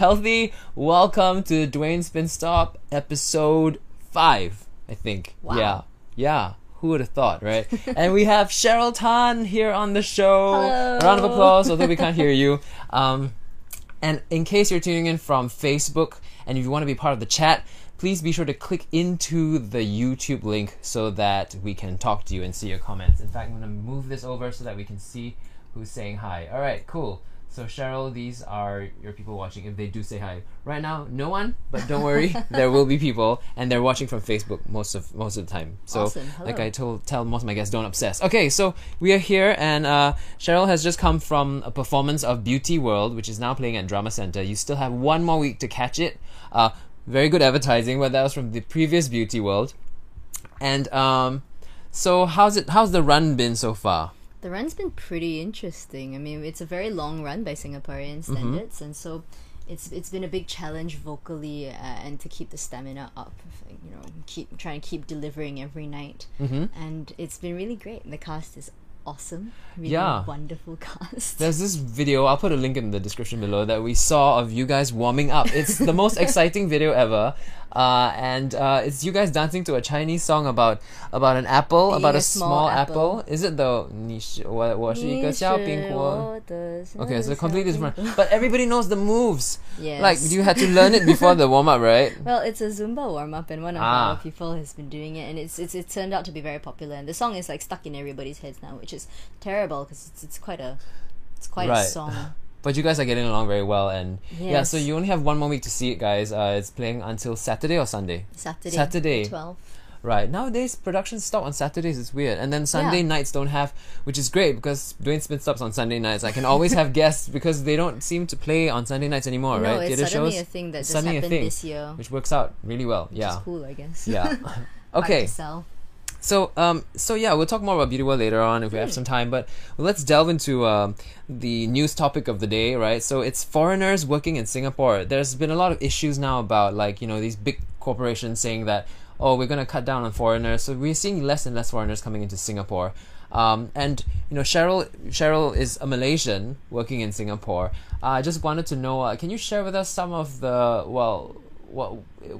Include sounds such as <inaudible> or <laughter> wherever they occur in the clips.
healthy. Welcome to Dwayne Spin Stop episode five, I think. Wow. Yeah, yeah. Who would have thought, right? <laughs> and we have Cheryl Tan here on the show. Hello. Round of applause, although we can't hear you. Um, and in case you're tuning in from Facebook and if you want to be part of the chat, please be sure to click into the YouTube link so that we can talk to you and see your comments. In fact, I'm going to move this over so that we can see who's saying hi. All right, cool. So Cheryl, these are your people watching. If they do say hi right now, no one, but don't worry, <laughs> there will be people, and they're watching from Facebook most of most of the time. So, Awesome. like I told tell most of my guests, don't obsess. Okay, so we are here, and uh, Cheryl has just come from a performance of Beauty World, which is now playing at Drama Center. You still have one more week to catch it. Uh, very good advertising, but that was from the previous Beauty World. And um, so how's it? How's the run been so far? The run's been pretty interesting. I mean, it's a very long run by Singaporean standards, and so it's it's been a big challenge vocally uh, and to keep the stamina up. You know, keep trying to keep delivering every night, Mm-hmm. and it's been really great. The cast is awesome, really Yeah. wonderful <laughs> cast. There's this video, I'll put a link in the description below, that we saw of you guys warming up. It's the most <laughs> exciting video ever. Uh, and uh, it's you guys dancing to a Chinese song about about an apple, Being about a, a small, small apple. apple. Is it the 你是我我是一个小苹果? Okay, so completely different. But everybody knows the moves. Yes. Like you had to learn it before the warm up, right? <laughs> Well, it's a Zumba warm up, and one of Ah. our people has been doing it, and it's, it's it turned out to be very popular. And the song is like stuck in everybody's heads now, which is terrible because it's, it's quite a it's quite Right. a song. <laughs> But you guys are getting along very well, and yeah. So you only have one more week to see it, guys. Uh, it's playing until Saturday or Sunday. Saturday, Saturday. twelve. Right. Nowadays, productions stop on Saturdays. It's weird. And then Sunday Yeah. nights don't have, which is great because doing spin stops on Sunday nights. I can always have <laughs> guests because they don't seem to play on Sunday nights anymore, no, right? it's Theatre suddenly shows, a thing that just happened thing, this year. which works out really well. Which Yeah. is cool, I guess. Yeah. <laughs> Okay. So, um, so yeah, we'll talk more about Beauty World later on if we have some time. But let's delve into um, the news topic of the day, right? So it's foreigners working in Singapore. There's been a lot of issues now about like you know these big corporations saying that oh we're gonna cut down on foreigners. So we're seeing less and less foreigners coming into Singapore. Um, and you know Cheryl Cheryl is a Malaysian working in Singapore. Uh, I just wanted to know, uh, can you share with us some of the well what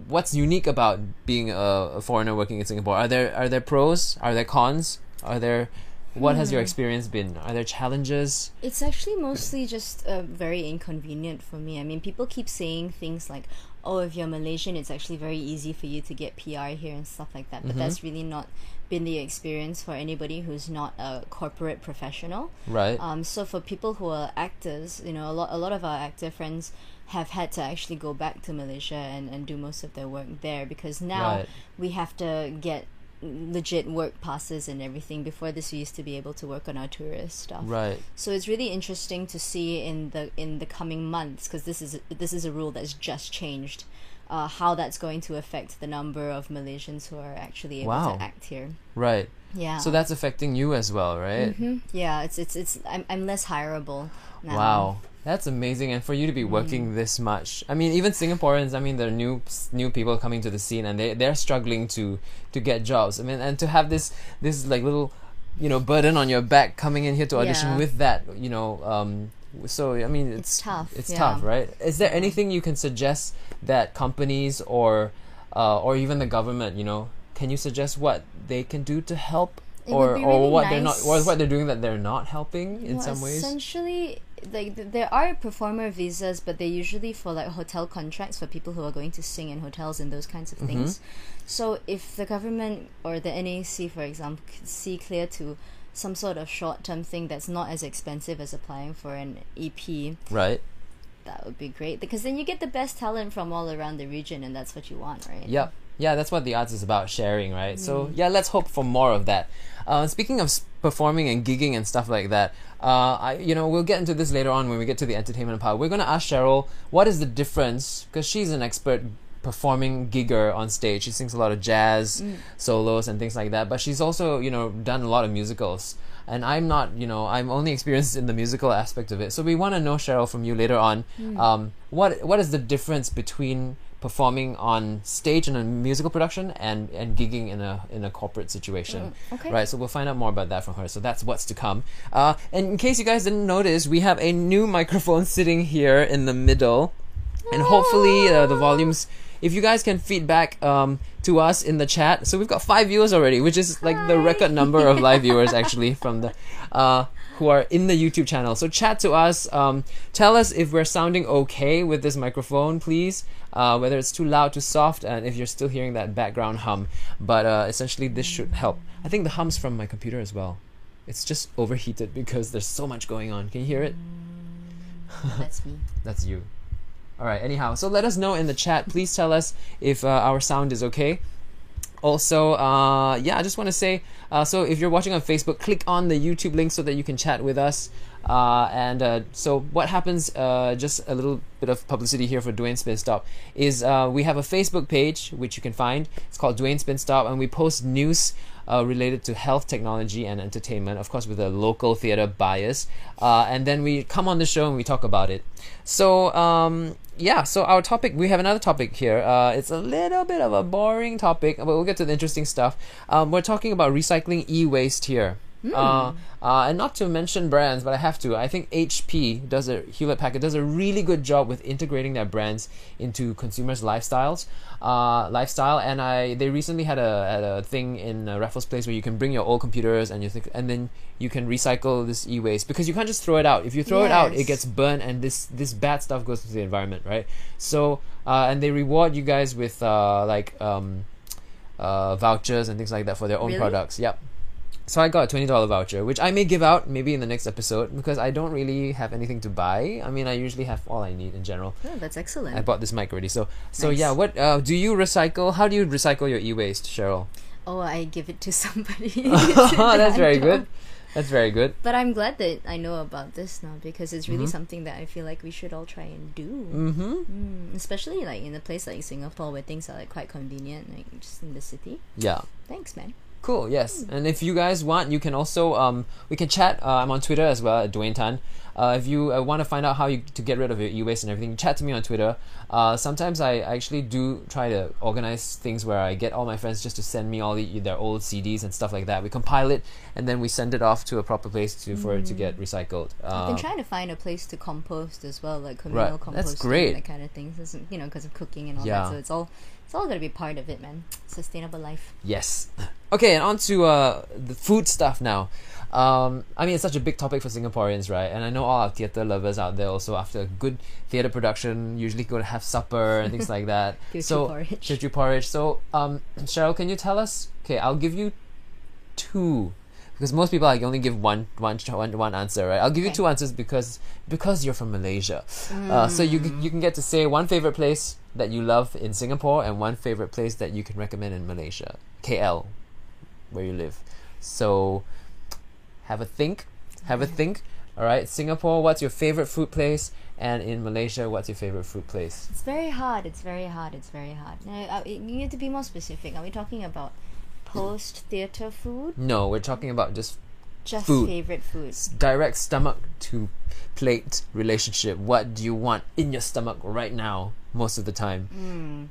what's unique about being a, a foreigner working in Singapore? Are there are there pros? Are there cons? Are there what has your experience been? Are there challenges? It's actually mostly just uh, very inconvenient for me. I mean, people keep saying things like, "Oh, if you're Malaysian, it's actually very easy for you to get PR here and stuff like that." But Mm-hmm. that's really not been the experience for anybody who's not a corporate professional. Right. Um, so for people who are actors, you know, a lot a lot of our actor friends have had to actually go back to Malaysia and, and do most of their work there because now Right. we have to get legit work passes and everything. Before this, we used to be able to work on our tourist stuff. right. So it's really interesting to see in the in the coming months because this is this is a rule that's just changed. Uh, how that's going to affect the number of Malaysians who are actually able Wow. to act here. Right. Yeah. So that's affecting you as well, right? Mhm. Yeah, it's it's it's I'm I'm less hireable now. Wow. That's amazing, and for you to be Mm. working this much. I mean, even Singaporeans. I mean, there are new new people coming to the scene, and they they're struggling to to get jobs. I mean, and to have this this like little, you know, burden on your back coming in here to audition Yeah. with that, you know. Um, so I mean, it's, It's tough, It's yeah. tough, right? Is there anything you can suggest that companies or uh, or even the government, you know, can you suggest what they can do to help? It or, be or really what they're not, or nice- what they're doing that they're not helping in Well, some ways. Essentially, like th- there are performer visas, but they're usually for like hotel contracts for people who are going to sing in hotels and those kinds Mm-hmm. of things. So if the government or the NAC, for example, could see clear to some sort of short-term thing that's not as expensive as applying for an EP, Right. that would be great because then you get the best talent from all around the region, and that's what you want, right? Yep. Yeah, that's what the arts is about, sharing, right? Mm. So yeah, let's hope for more of that. Uh, speaking of performing and gigging and stuff like that, uh, I you know we'll get into this later on when we get to the entertainment part. We're gonna ask Cheryl what is the difference because she's an expert performing gigger on stage. She sings a lot of jazz Mm. solos and things like that, but she's also you know done a lot of musicals. And I'm not, you know, I'm only <laughs> experienced in the musical aspect of it. So we want to know, Cheryl, from you later on, Mm. um, what what is the difference between performing on stage in a musical production and and gigging in a in a corporate situation. Mm, okay. Right, so we'll find out more about that from her. So that's what's to come. Uh, and in case you guys didn't notice, we have a new microphone <laughs> sitting here in the middle. and hopefully uh, the volumes. If you guys can feedback um, to us in the chat, so we've got five viewers already, which is like the record number of live viewers actually from the uh, who are in the YouTube channel. So chat to us. Um, tell us if we're sounding okay with this microphone, please. Uh, whether it's too loud, too soft, and if you're still hearing that background hum. But uh, essentially, this should help. I think the hum's from my computer as well. It's just overheated because there's so much going on. Can you hear it? That's <laughs> me. That's you. All right. Anyhow, so let us know in the chat. Please tell us if uh, our sound is okay. Also, uh, yeah, I just want to say uh, so if you're watching on Facebook, click on the YouTube link so that you can chat with us. Uh, and uh, so what happens, uh, just a little bit of publicity here for Dwayne Spin Stop, is uh, we have a Facebook page which you can find. It's called Dwayne Spin Stop, and we post news uh, related to health, technology, and entertainment, of course, with a local theater bias. Uh, and then we come on the show and we talk about it. So, um, yeah, so our topic, we have another topic here. Uh, it's a little bit of a boring topic, but we'll get to the interesting stuff. Um, we're talking about recycling e waste here. Uh, uh, and not to mention brands, but I have to. I think HP does a Hewlett Packard does a really good job with integrating their brands into consumers' lifestyles, uh, lifestyle. And I they recently had a, had a thing in uh, Raffles Place where you can bring your old computers and you think, and then you can recycle this e-waste because you can't just throw it out. If you throw it out, it gets burned, and this this bad stuff goes to the environment, right? So uh, and they reward you guys with uh, like um, uh, vouchers and things like that for their own Really? products. Yep. So I got a twenty dollar voucher, which I may give out maybe in the next episode because I don't really have anything to buy. I mean, I usually have all I need in general. Oh, that's excellent. I bought this mic already, so so Nice. yeah. What uh, do you recycle? How do you recycle your e waste, Cheryl? oh, I give it to <laughs> somebody. <laughs> <laughs> Oh, that's very good. That's very good. But I'm glad that I know about this now because it's really Mhm. something that I feel like we should all try and do. Mm-hmm. Mm, especially like in a place like Singapore where things are like quite convenient, like just in the city. Yeah. Thanks, man. Cool. Yes. And if you guys want, you can also um we can chat. Uh, I'm on Twitter as well at Dwayne Tan. Uh, if you uh, want to find out how you to get rid of your e-waste and everything, chat to me on Twitter. Uh, sometimes I actually do try to organize things where I get all my friends just to send me all the, their old CDs and stuff like that. We compile it and then we send it off to a proper place to for it to get recycled. I've been trying to find a place to compost as well, like communal Right. composting, That's great. that kind of thing. You know, because of cooking and all Yeah. that. So it's all it's all gonna be part of it, man. Sustainable life. Yes. <laughs> Okay, and on to uh, the food stuff now. Um, I mean, it's such a big topic for Singaporeans, right? And I know all our theatre lovers out there also, after a good theatre production, usually go to have supper and things like that. <laughs> So, porridge. Teochew porridge. So, um, Cheryl, can you tell us? Okay, I'll give you two. Because most people like only give one, one, one, one answer, right? I'll give you two answers because because you're from Malaysia, uh, so you Mm. you can get to say one favorite place that you love in Singapore and one favorite place that you can recommend in Malaysia, KL, where you live. So have a think, have a think. All right, Singapore, what's your favorite food place? And in Malaysia, what's your favorite food place? It's very hard. It's very hard. It's very hard. Now, uh, you need to be more specific. Are we talking about post theater food? No, we're talking about just Just Food. favorite foods. direct stomach to plate relationship. What do you want in your stomach right now? Most of the time. Mm.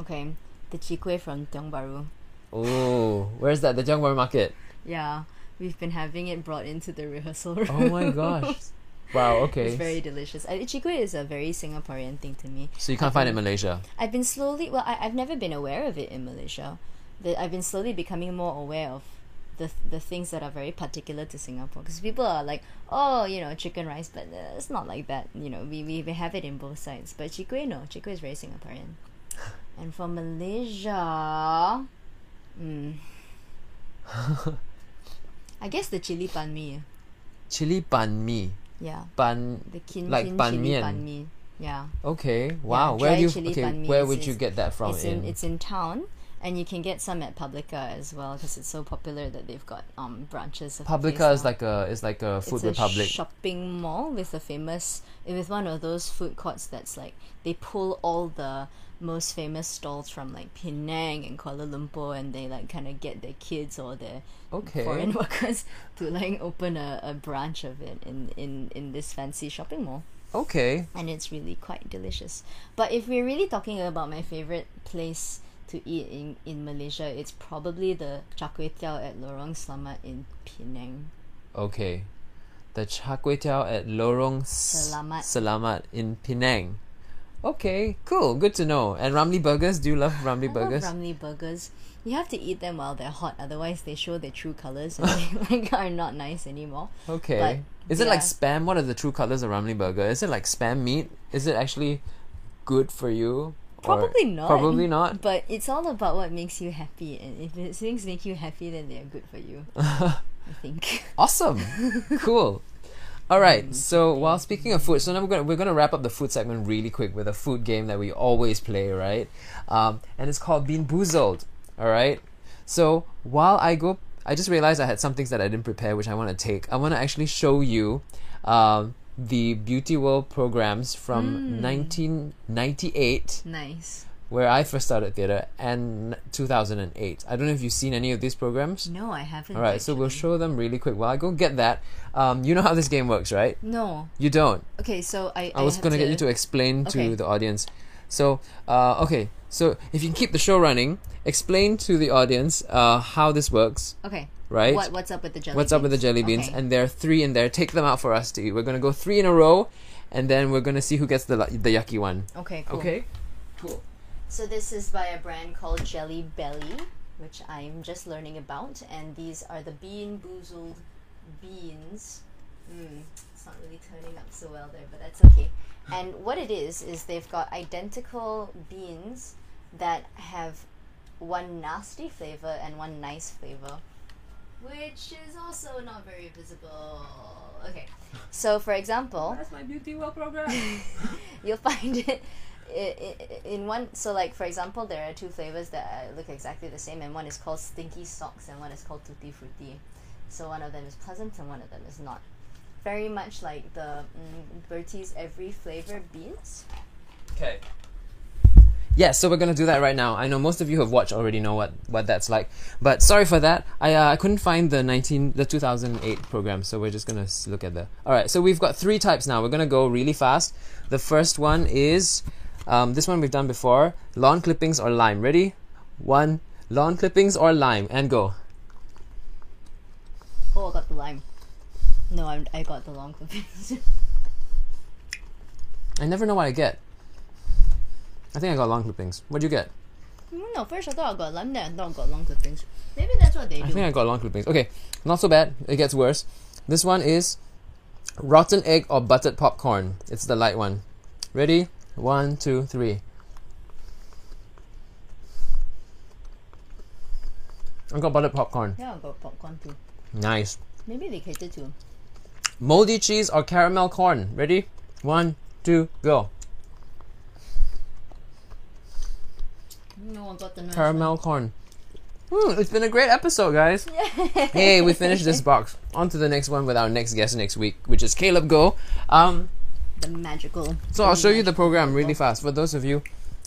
Okay, the chikwe from Tiong Bahru. Oh, where's that? The Tiong Bahru Market. Yeah, we've been having it brought into the rehearsal room. Oh my gosh. Wow. Okay. It's very delicious. Uh, chikwe is a very Singaporean thing to me. so you can't find it in Malaysia. I've been slowly, well, I, I've never been aware of it in Malaysia. I've been slowly becoming more aware of the the things that are very particular to Singapore. Because people are like, oh, you know, chicken rice, but uh, it's not like that. You know, we, we, we have it in both sides. But chikwe, no, chikwe is very Singaporean. <laughs> and for Malaysia, mm, <laughs> I guess the chili pan mi. Chili pan mi. Yeah, Ban. the kin Like kin ban chili mian. pan mi. Yeah. Okay. Wow. Yeah, where you? Okay. Where is- would you get that from? it's in, it's in town and you can get some at Publika as well because it's so popular that they've got um branches of Publika is like a is like a Food it's a shopping mall with a famous with one of those food courts that's like they pull all the most famous stalls from like Penang and Kuala Lumpur and they like kind of get their kids or their Okay. foreign <laughs> workers to like open a, a branch of it in, in, in this fancy shopping mall Okay. and it's really quite delicious. But if we're really talking about my favorite place to eat in, in Malaysia, it's probably the char kway teow at Lorong Selamat in Penang. Okay. The char kway teow at Lorong Selamat. Selamat in Penang. Okay, cool. Good to know. And Ramly burgers, do you love Ramly I burgers? love Ramly burgers. You have to eat them while they're hot, otherwise they show their true colors and they <laughs> like, are not nice anymore. Okay. But, Is it like spam? What are the true colors of Ramly burger? Is it like spam meat? Is it actually good for you? Probably not. Probably not. But it's all about what makes you happy, and if things make you happy, then they're good for you. <laughs> I think. Awesome. cool. All right. <laughs> So while speaking of food, so now we're gonna we're gonna wrap up the food segment really quick with a food game that we always play, right? Um, and it's called Bean Boozled. All right. So while I go, I just realized I had some things that I didn't prepare, which I want to take. I want to actually show you um, the Beauty World programs from 1998 Nice. where I first started theater and 2008. I don't know if you've seen any of these programs. No, I haven't. All right, so we'll show them really quick. While I go get that, um, you know how this game works, right? No. You don't. Okay, so I. I was have gonna get you to explain Okay. to the audience. So, uh, okay, so if you can keep the show running, explain to the audience uh, how this works, Okay. Right? What What's up with the jelly? What's up with the jelly beans? Okay. And there are three in there. Take them out for us to eat. We're gonna go three in a row, and then we're gonna see who gets the the yucky one. Okay. Cool. Okay. Cool. So this is by a brand called Jelly Belly, which I'm just learning about, and these are the bean boozled beans. Mm, it's not really turning up so well there, but that's okay. And what it is is they've got identical beans that have one nasty flavor and one nice flavor, which is also not very visible. Okay, so for example, That's my beauty well program. <laughs> you'll find it i- i- in one so like for example there are two flavors that uh, look exactly the same and one is called stinky socks and one is called tutti frutti so one of them is pleasant and one of them is not very much like the mm, Bertie's every flavor beans Okay. Yeah, so we're gonna do that right now. I know most of you who have watched already know what, what that's like, but sorry for that. I uh, I couldn't find the nineteen the two thousand eight program, so we're just gonna look at the. All right, so we've got three types now. We're gonna go really fast. The first one is, um, this one we've done before: lawn clippings or lime. Ready? One, lawn clippings or lime, and go. oh I got the lime no I, I got the long clippings <laughs> I never know what I get. I think I got long clippings. What'd you get? Mm, no first I thought I got lime then I thought I got long clippings maybe that's what they do. I think I got long clippings. Okay, not so bad. It gets worse. This one is rotten egg or buttered popcorn. It's the light one. Ready? One, two, three. I got buttered popcorn. yeah I got popcorn too Nice. maybe they cater to Moldy cheese or caramel corn. Ready? One, two, go. No I got the nice Caramel corn. Hmm, it's been a great episode, guys. <laughs> one. hey, we finished this box. On to the next one with our next guest next week, which is Caleb Goh. Um, the magical So I'll show you the program really fast for those of you.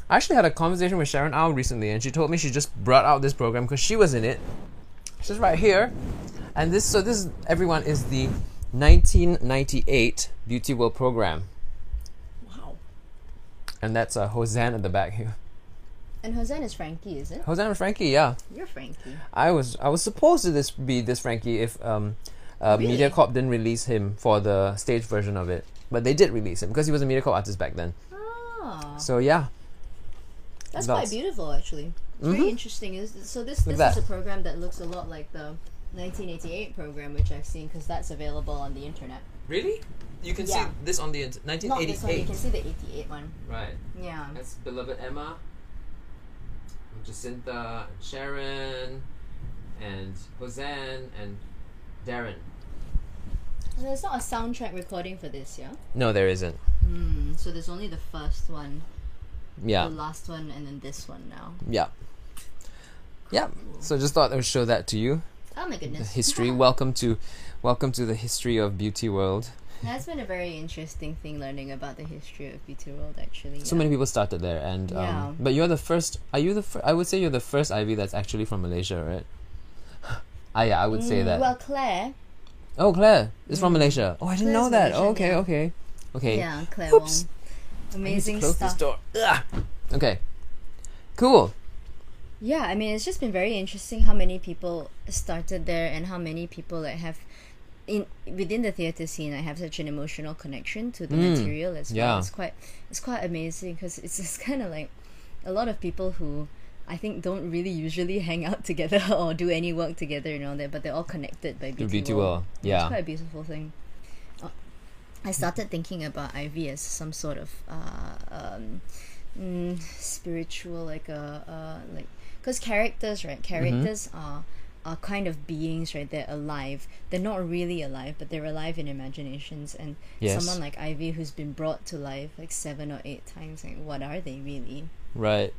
I actually had a conversation with Sharon Au recently, and she told me she just brought out this program because she was in it. She's right here, and this. So this, is, everyone, is the 1998 Beauty World program, wow and that's uh, Hosanna at the back here. And Hosanna is Frankie, is it? Hosanna Frankie, yeah. You're Frankie. I was I was supposed to this be this Frankie if um, uh, Really? MediaCorp didn't release him for the stage version of it, but they did release him because he was a MediaCorp artist back then. Ah, So yeah, that's that's- quite beautiful, actually. It's Mhm. very interesting. Is so this this is a program that looks a lot like the 1988 program, which I've seen because that's available on the internet. really, you can Yeah. this on the int- Not this one. You can see the 88 one. Right. Yeah. That's beloved Emma, Jacinta, and Sharon, and Hosanne, and Darren. And there's not a soundtrack recording for this, yeah. No, there isn't. Hmm. So there's only the first one, Yeah, the last one, and then this one now. yeah, yeah. So just thought I would show that to you. Oh my The goodness. history. welcome to, welcome to the history of Beauty World. That's been a very interesting thing learning about the history of Beauty World. Actually. So yeah. many people started there, and um, Yeah. but you're the first. Are you the? Fir- I would say you're the first Ivy that's actually from Malaysia, right? <sighs> ah, yeah, I would say Mm, that. Well, Claire. oh, Claire is from Mm. Malaysia. Oh, I didn't know Claire's that. Oh, okay, Malaysian, okay, okay. Yeah, Claire Oops. Wong. I need to Amazing close stuff. this door. Ugh. Okay. Cool. Yeah, I mean, it's just been very interesting how many people started there and how many people like have in within the theater scene, I have such an emotional connection to the Mm, material as well. yeah. It's quite it's quite amazing because it's just <laughs> kind of like a lot of people who I think don't really usually <laughs> hang out together <laughs> or do any work together and all that, but they're all connected by The beauty, beauty world. world. It's quite a beautiful thing. Uh, I started thinking about Ivy as some sort of uh, um, mm, spiritual, like a uh, like because characters, right? Characters are are kind of beings, right? They're alive. They're not really alive, but they're alive in imaginations. And Yes. someone like Ivy, who's been brought to life like seven or eight times, like what are they really? Right.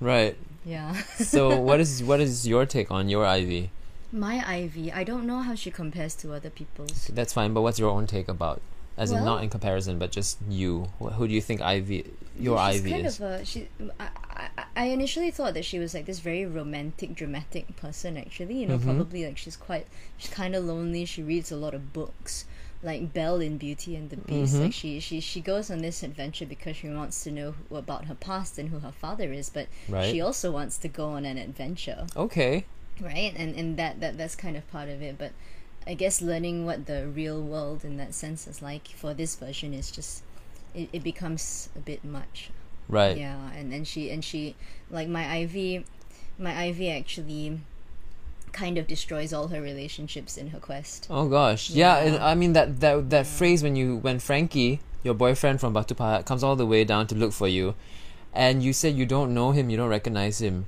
Right. Yeah. So <laughs> what is what is your take on your Ivy? My Ivy, I don't know how she compares to other people's. That's fine, but what's your own take about? As in, not in comparison, but just you. Who do you think Ivy, your she's Ivy kind is? of a she. I, I, I initially thought that she was like this very romantic, dramatic person. Actually, you know, Mhm. probably like she's quite, she's kind of lonely. She reads a lot of books, like Belle in Beauty and the Beast. Mhm. Like she, she, she goes on this adventure because she wants to know who, about her past and who her father is, but Right. she also wants to go on an adventure, okay. right? And and that that that's kind of part of it, but. I guess learning what the real world in that sense is like for this version is just it, it becomes a bit much Right. yeah and and she and she like my ivy my ivy actually kind of destroys all her relationships in her quest Oh gosh. Yeah, and Yeah. I mean that that that phrase when you when Frankie, your boyfriend from Batu Pahat, comes all the way down to look for you, and you said you don't know him, you don't recognize him.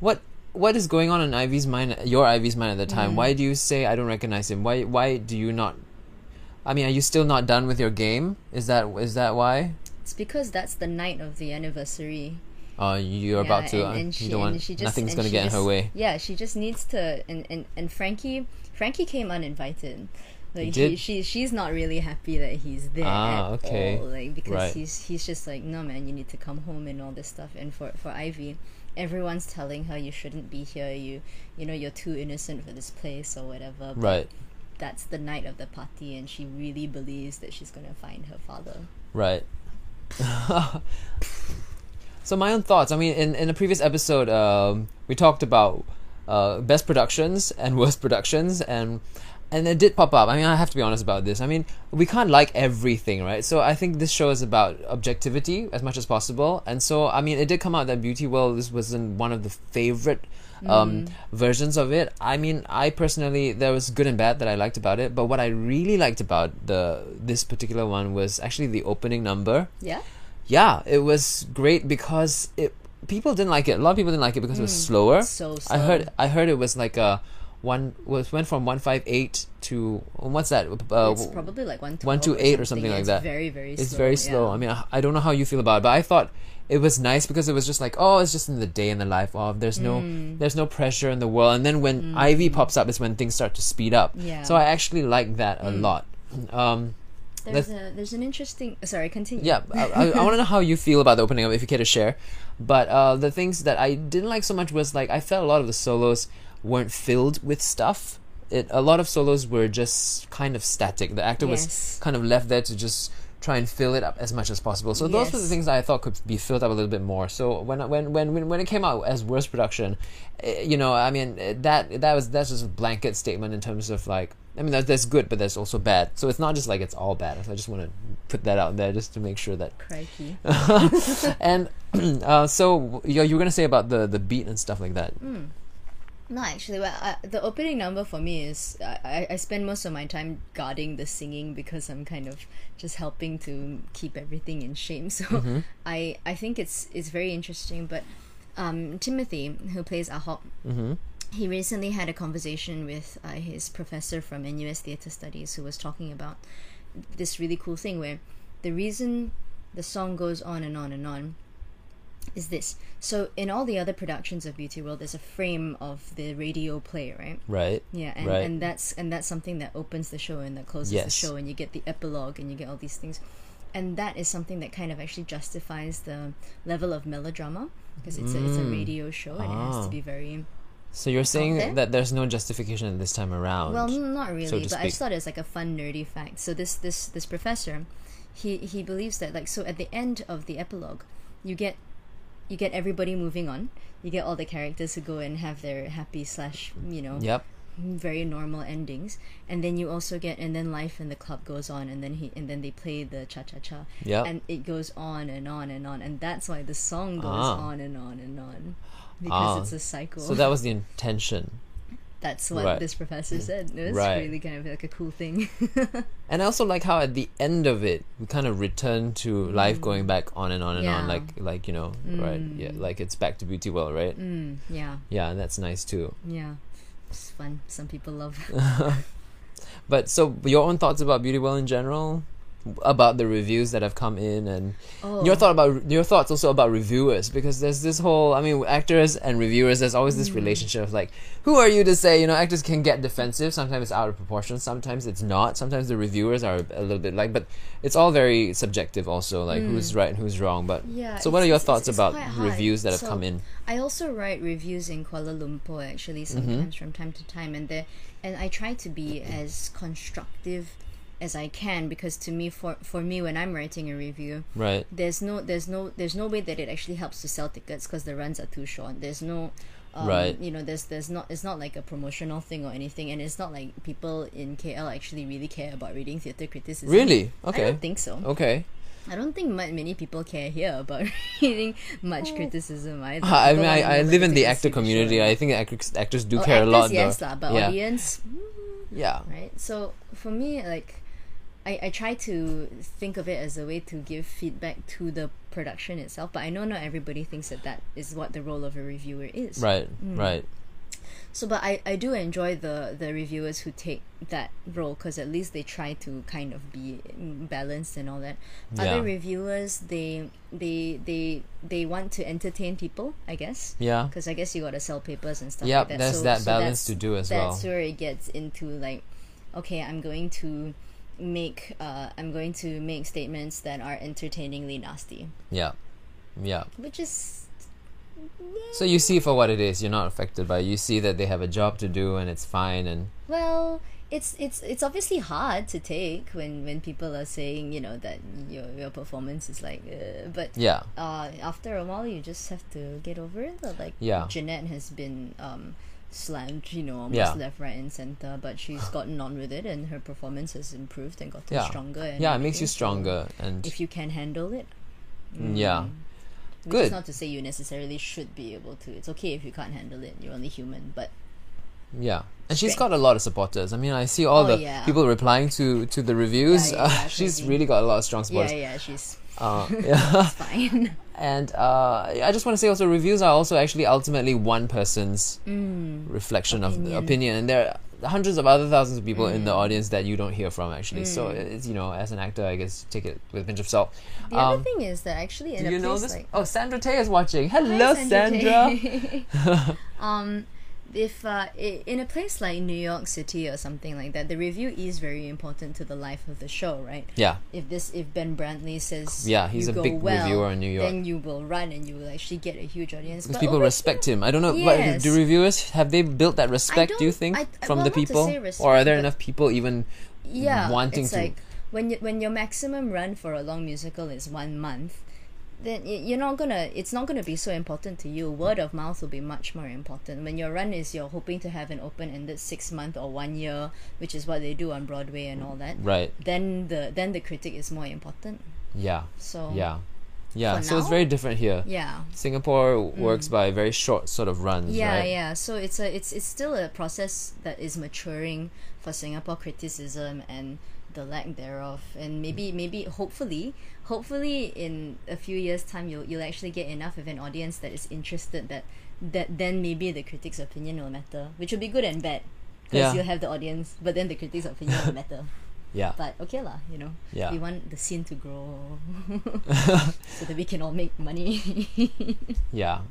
What what is going on in Ivy's mind? Your Ivy's mind at the time. Mm. Why do you say I don't recognize him? Why why do you not? I mean, are you still not done with your game? Is that is that why? it's because that's the night of the anniversary Uh, you're Yeah, about to. and, uh, and you she, don't and want. just, nothing's gonna get in her way. Yeah, she just needs to. And, and, and Frankie, Frankie came uninvited. Like he, she, she's not really happy that he's there Ah, at okay. all. Like because Right. he's he's just like, no man, you need to come home and all this stuff. And for for Ivy, everyone's telling her you shouldn't be here. You you know you're too innocent for this place or whatever. But Right. That's the night of the party, and she really believes that she's gonna find her father. Right. <laughs> so my own thoughts. I mean, in in a previous episode, um, we talked about uh, best productions and worst productions, and and it did pop up. I mean, I have to be honest about this. I mean, we can't like everything, right? So I think this show is about objectivity as much as possible. And so, I mean, it did come out that Beauty World this wasn't one of the favorite um, versions of it. I mean, I personally there was good and bad that I liked about it, but what I really liked about the this particular one was actually the opening number. Yeah. Yeah, it was great because it people didn't like it. A lot of people didn't like it because it was slower. So, slow. I heard I heard it was like a one was went from one five eight to what's that? Uh, it's probably like one one to or something like that. Very very. it's slow. very slow. yeah. I mean, I, I don't know how you feel about it, but I thought it was nice because it was just like, oh, it's just in the day in the life of. There's no Mm. there's no pressure in the world, and then when Ivy pops up is when things start to speed up. Yeah. So I actually like that a Mm. lot. Um, There's a there's an interesting. Sorry, continue. yeah, I, I, I want to know how you feel about the opening it, if you care to share. But uh, the things that I didn't like so much was like I felt a lot of the solos weren't filled with stuff. It a lot of solos were just kind of static. The actor was kind of left there to just try and fill it up as much as possible. So those were the things I thought could be filled up a little bit more. So when when when when, when it came out as worst production, eh, you know, I mean eh, that that was that's just a blanket statement in terms of like. I mean, that's, good, but that's also bad. So it's not just like it's all bad. I just want to put that out there just to make sure that Crikey. <laughs> and <clears throat> uh, so you you were gonna say about the the beat and stuff like that. No, actually, well, uh, the opening number for me is I, I spend most of my time guarding the singing because I'm kind of just helping to keep everything in shape. <laughs> So Mm-hmm. I I think it's it's very interesting. But um, Timothy, who plays Ahok, Mm-hmm. he recently had a conversation with uh, his professor from NUS Theatre Studies who was talking about this really cool thing where the reason the song goes on and on and on is this. So in all the other productions of Beauty World, there's a frame of the radio play, right? Right. Yeah, and, Right. and that's and that's something that opens the show and that closes the show, and you get the epilogue and you get all these things, and that is something that kind of actually justifies the level of melodrama because it's a, it's a Mm. radio show and it has Ah. to be very So you're saying there? that there's no justification this time around. Well, not really, to but I just thought it was like a fun nerdy fact. So this this this professor, he he believes that like so at the end of the epilogue, you get you get everybody moving on. You get all the characters who go and have their happy slash you know Yep. very normal endings, and then you also get and then life in the club goes on, and then he and then they play the cha cha cha, Yep. and it goes on and on and on, and that's why the song goes Ah. on and on and on because Ah. it's a cycle. So that was the intention. That's what Right. this professor said. It was Right. really kind of like a cool thing. <laughs> And I also like how at the end of it we kind of return to life going back on and on and on Mm. Like like you know right yeah like it's back to beauty world right mm, yeah, yeah that's nice too yeah, it's fun. Some people love. <laughs> but so your own thoughts about beauty world in general about the reviews that have come in and Oh, your thought about your thoughts also about reviewers because there's this whole I mean actors and reviewers there's always Mm. this relationship of like who are you to say you know actors can get defensive. Sometimes it's out of proportion sometimes it's not. Sometimes the reviewers are a little bit like but it's all very subjective also like who's right and who's wrong but Mm. Yeah, so what are your thoughts it's about reviews that have So, come in? I also write reviews in Kuala Lumpur actually sometimes from time to time, and there, and I try to be as constructive as I can because to me, for for me, when I'm writing a review, right there's no there's no there's no way that it actually helps to sell tickets because the runs are too short. There's no um, Right. You know, there's there's not it's not like a promotional thing or anything, and it's not like people in KL actually really care about reading theatre criticism. really okay I don't think so. okay I don't think mu- many people care here about <laughs> reading much criticism either. I People mean, I, I live in the actor community. show. I think actors, actors do Oh, care actors, a lot, yes, though. lah, but yeah, audience, yeah, right? So for me, like, I, I try to think of it as a way to give feedback to the production itself. But I know not everybody thinks that that is what the role of a reviewer is. right, Mm. right, So, but I, I do enjoy the the reviewers who take that role because at least they try to kind of be mm, balanced and all that. Yeah. Other reviewers, they they they they want to entertain people, I guess. yeah, Because I guess you gotta sell papers and stuff Yep, like that. there's so, that balance that's- to do as well. That's where it gets into like, okay, I'm going to make uh, I'm going to make statements that are entertainingly nasty, yeah, yeah. which is So you see for what it is. You're not affected by. it. You see that they have a job to do and it's fine. And well. It's, it's it's obviously hard to take when, when people are saying you know that your your performance is like uh, but yeah, uh, after a while you just have to get over it like Yeah. Jeanette has been um, slammed you know almost Yeah. left right and center but she's <sighs> gotten on with it and her performance has improved and gotten Yeah. stronger and yeah, it makes you stronger. And if you can handle it yeah, which Good. is not to say you necessarily should be able to it's okay if you can't handle it you're only human but yeah. And she's got a lot of supporters. I mean, I see all Oh, the yeah. people replying to to the reviews. Yeah, yeah, Uh, <laughs> she's really got a lot of strong support. yeah supporters. yeah she's Uh, <laughs> yeah. fine And uh, I just want to say also, reviews are also actually ultimately one person's reflection of Opinion. opinion, and there are hundreds of other thousands of people in the audience that you don't hear from actually. So it's you know, as an actor, I guess take it with a pinch of salt. the other Um, thing is that actually in do a you know this? like oh, Sandra Tay is watching. Hi, Hello, Sandra. <laughs> <laughs> Um, if uh, in a place like New York City or something like that, the review is very important to the life of the show, right? yeah, If this, if Ben Brantley says, Yeah, he's you a go big well, reviewer in New York. then you will run and you will actually get a huge audience. because people respect him. I don't know. Yes. What, do reviewers have they built that respect? Do you think I- I- from well, the people, say or are there enough people even yeah, wanting it's to? like when you, when your maximum run for a long musical is one month, then you're not gonna. It's not gonna be so important to you. Word of mouth will be much more important. When your run is, you're hoping to have an open-ended six month or one year, which is what they do on Broadway and all that. right. Then the then the critic is more important. Yeah. So Yeah. Yeah. So it's very different here. yeah. Singapore works by very short sort of runs, Mm. Yeah, right? yeah. So it's a it's it's still a process that is maturing for Singapore criticism and the lack thereof. And maybe maybe hopefully hopefully in a few years time you'll you'll actually get enough of an audience that is interested that that then maybe the critic's opinion will matter, which will be good and bad. Because Yeah. you'll have the audience, but then the critic's opinion will matter. <laughs> Yeah. But okay lah, you know. Yeah. We want the scene to grow <laughs> <laughs> so that we can all make money. Yeah.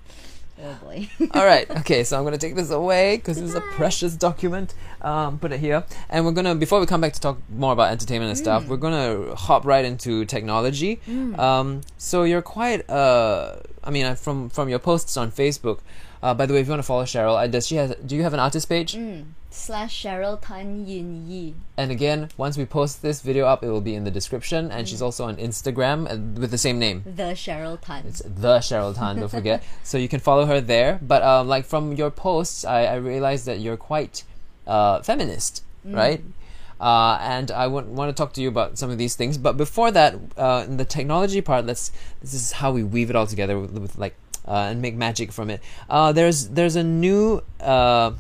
Oh boy. <laughs> All right. Okay. So I'm gonna take this away because this is a precious document. Um, put it here, and we're gonna before we come back to talk more about entertainment and stuff, Mm. we're gonna hop right into technology. Um, so you're quite. Uh, I mean, uh, from from your posts on Facebook. Uh, by the way, if you want to follow Cheryl, uh, does she has? Do you have an artist page? Mm. Slash Cheryl Tan Yin Yi. And again, once we post this video up, it will be in the description. And Mm. she's also on Instagram uh, with the same name. The Cheryl Tan. It's the Cheryl Tan, don't forget. <laughs> so you can follow her there. But um, like from your posts, I, I realized that you're quite uh, feminist, right? Uh, and I want, want to talk to you about some of these things. But before that, uh, in the technology part, let's this is how we weave it all together with, with like uh, and make magic from it. Uh, there's there's a new uh,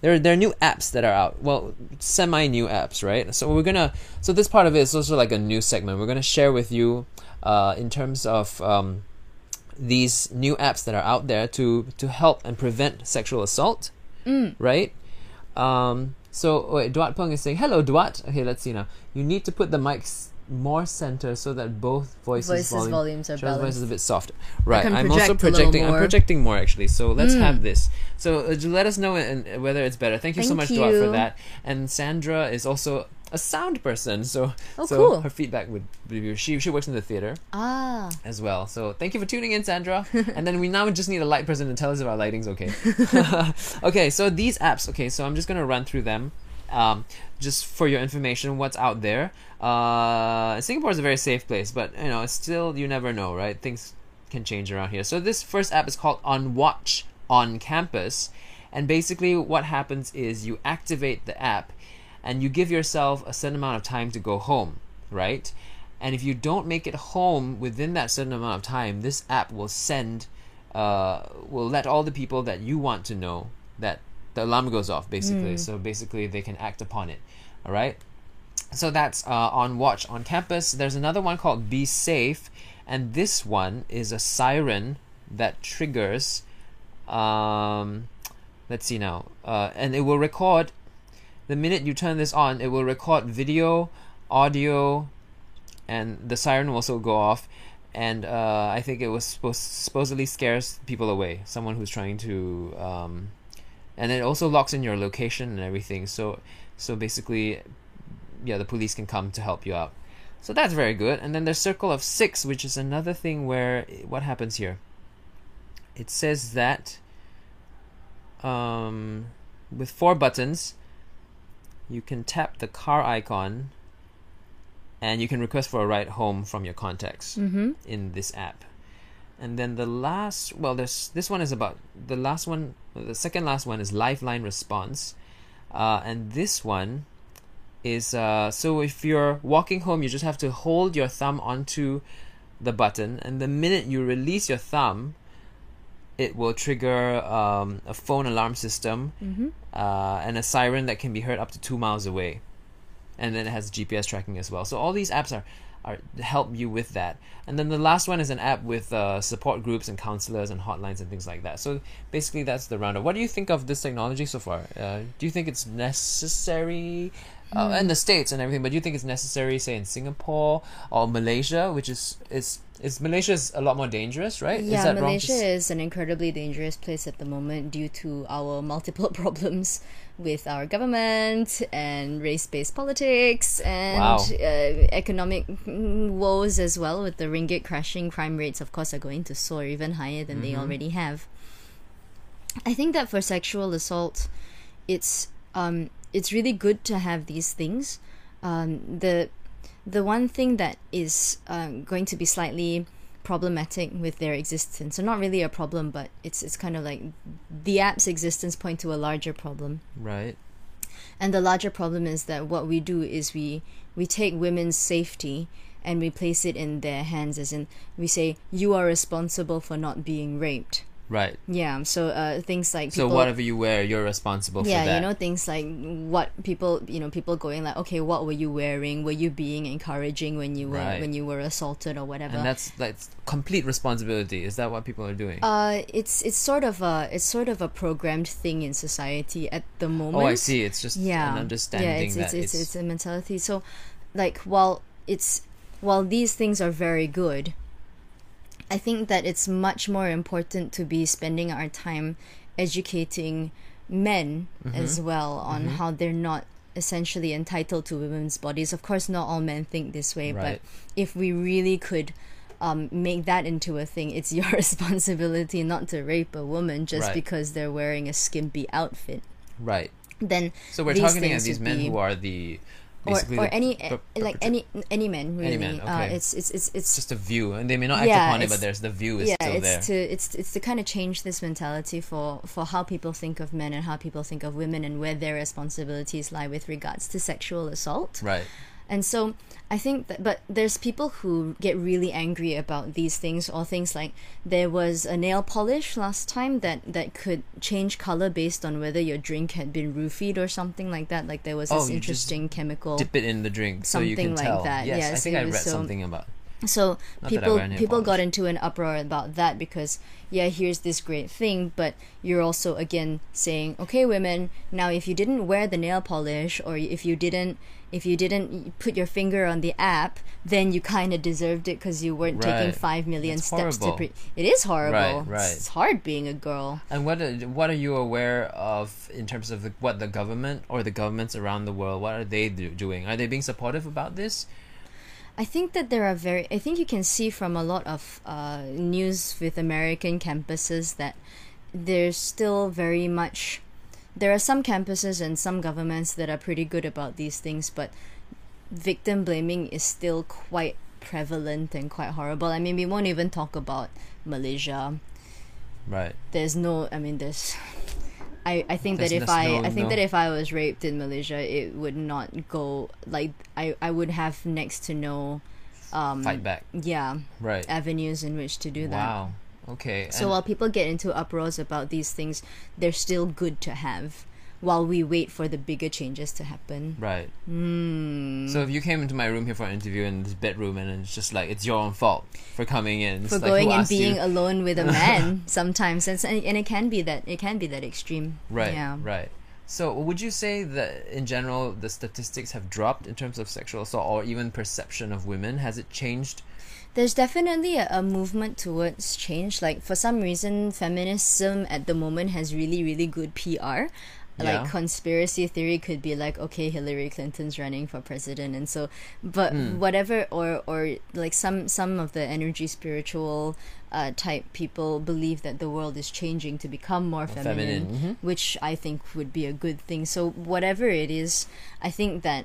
there there are new apps that are out. Well, semi new apps, right? So we're gonna so this part of it is also like a new segment. We're gonna share with you uh, in terms of um, these new apps that are out there to to help and prevent sexual assault, right? Um, so wait, Duat Peng is saying, "Hello, Duat." Okay, let's see now. You need to put the mics more center so that both voices, Voices volume, volumes are Charles' voice is a bit soft. Right. I'm also project a little projecting. I'm projecting more actually. So let's have this. So uh, let us know in, whether it's better. Thank you so Thank much, Duat, for that. And Sandra is also a sound person, so Oh, so cool. her feedback would be she she works in the theater Ah, as well. So thank you for tuning in, Sandra. <laughs> and then we now just need a light person to tell us if our lighting's okay. <laughs> <laughs> okay, so these apps. Okay, so I'm just gonna run through them, um, just for your information. What's out there? Uh, Singapore is a very safe place, but you know, it's still you never know, right? Things can change around here. So this first app is called On Watch on Campus, and basically what happens is you activate the app, and you give yourself a certain amount of time to go home, right? And if you don't make it home within that certain amount of time, this app will send, uh, will let all the people that you want to know that the alarm goes off, basically. So basically, they can act upon it. All right. So that's uh, on Watch on campus. There's another one called Be Safe, and this one is a siren that triggers. Um, let's see now, uh, and it will record. The minute you turn this on, it will record video, audio, and the siren will also go off. And uh, I think it was supposed supposedly scares people away. Someone who's trying to, um, and it also locks in your location and everything. So, so basically, yeah, the police can come to help you out. So that's very good. And then there's Circle of Six, which is another thing where what happens here? It says that um, with four buttons, you can tap the car icon and you can request for a ride home from your contacts mm-hmm. in this app. And then the last, well, there's this one is about the last one. The second last one is Lifeline Response, uh, and this one is uh, so if you're walking home, you just have to hold your thumb onto the button, and the minute you release your thumb, it will trigger um, a phone alarm system Mm-hmm. uh, and a siren that can be heard up to two miles away, and then it has GPS tracking as well. So all these apps are are help you with that. And then the last one is an app with uh, support groups and counselors and hotlines and things like that. So basically, that's the roundup. What do you think of this technology so far? Uh, do you think it's necessary? Uh, in the states and everything, but do you think it's necessary, say in Singapore or Malaysia, which is is is Malaysia is a lot more dangerous, right? is Yeah, that wrong to Malaysia is an incredibly dangerous place at the moment due to our <laughs> multiple problems with our government and race-based politics and Wow. uh, economic woes as well. With the ringgit crashing, crime rates, of course, are going to soar even higher than they already have. I think that for sexual assault, it's um, it's really good to have these things. Um, the the one thing that is um, going to be slightly problematic with their existence, or not really a problem, but it's it's kind of like the app's existence point to a larger problem. right? And the larger problem is that what we do is we we take women's safety and we place it in their hands, as in we say you are responsible for not being raped. Right. Yeah. So uh, things like So whatever you wear, you're responsible yeah, for that. you know things like what people, you know, people going like, okay, what were you wearing? Were you being encouraging when you were Right. when you were assaulted or whatever? and that's that's complete responsibility. Is that what people are doing? uh, it's it's sort of a it's sort of a programmed thing in society at the moment. oh, I see. It's just yeah an understanding yeah it's, that it's, it's, it's a mentality so like while it's while these things are very good i think that it's much more important to be spending our time educating men Mm-hmm. as well on how they're not essentially entitled to women's bodies of course not all men think this way Right. but if we really could um, make that into a thing it's <laughs> your responsibility not to rape a woman just Right. because they're wearing a skimpy outfit right. then So we're these targeting at these men be- who are the basically or the any per- like any any man really. man, uh, okay. it's it's it's it's it's just a view, and they may not act Yeah, upon it, but there's the view is yeah, still it's there. to it's it's to kind of change this mentality for for how people think of men and how people think of women and where their responsibilities lie with regards to sexual assault. right. And so I think that, but there's people who get really angry about these things or things like there was a nail polish last time that that could change color based on whether your drink had been roofied or something like that. Like there was Oh, this interesting chemical. Dip it in the drink so you can Something like tell. that, Yes, I think I read so- something about. So Not people people got into an uproar about that because yeah here's this great thing but you're also again saying okay women now if you didn't wear the nail polish or if you didn't if you didn't put your finger on the app then you kind of deserved it because you weren't taking 5 million That's steps to pre- it is horrible Right, right. it's hard being a girl And what are, what are you aware of in terms of the, what the government or the governments around the world? What are they do, doing? Are they being supportive about this? I think that there are very. I think you can see from a lot of uh, news with American campuses that there's still very much. There are some campuses and some governments that are pretty good about these things, but victim blaming is still quite prevalent and quite horrible. I mean, we won't even talk about Malaysia. Right. There's no. I mean, there's. I, I think that if I no- I think no- that if I was raped in Malaysia, it would not go like I, I would have next to no um Fight back. yeah Right. avenues in which to do that. Wow. Okay. So and- while people get into uproars about these things, they're still good to have while we wait for the bigger changes to happen. right. Mm. So if you came into my room here for an interview in this bedroom and it's just like it's your own fault for coming in, it's For like, going and asked you? being alone with a man <laughs> sometimes, and, and and it can be that it can be that extreme. Right, Yeah. right. So, would you say that in general the statistics have dropped in terms of sexual assault or even perception of women? Has it changed? There's definitely a, a movement towards change. Like for some reason, feminism at the moment has really, really good PR. Yeah. Like conspiracy theory could be like, okay, Hillary Clinton's running for president, and so, but Hmm. whatever, or or like some some of the energy spiritual uh, type people believe that the world is changing to become more feminine, feminine, mhm. which I think would be a good thing. So whatever it is, I think that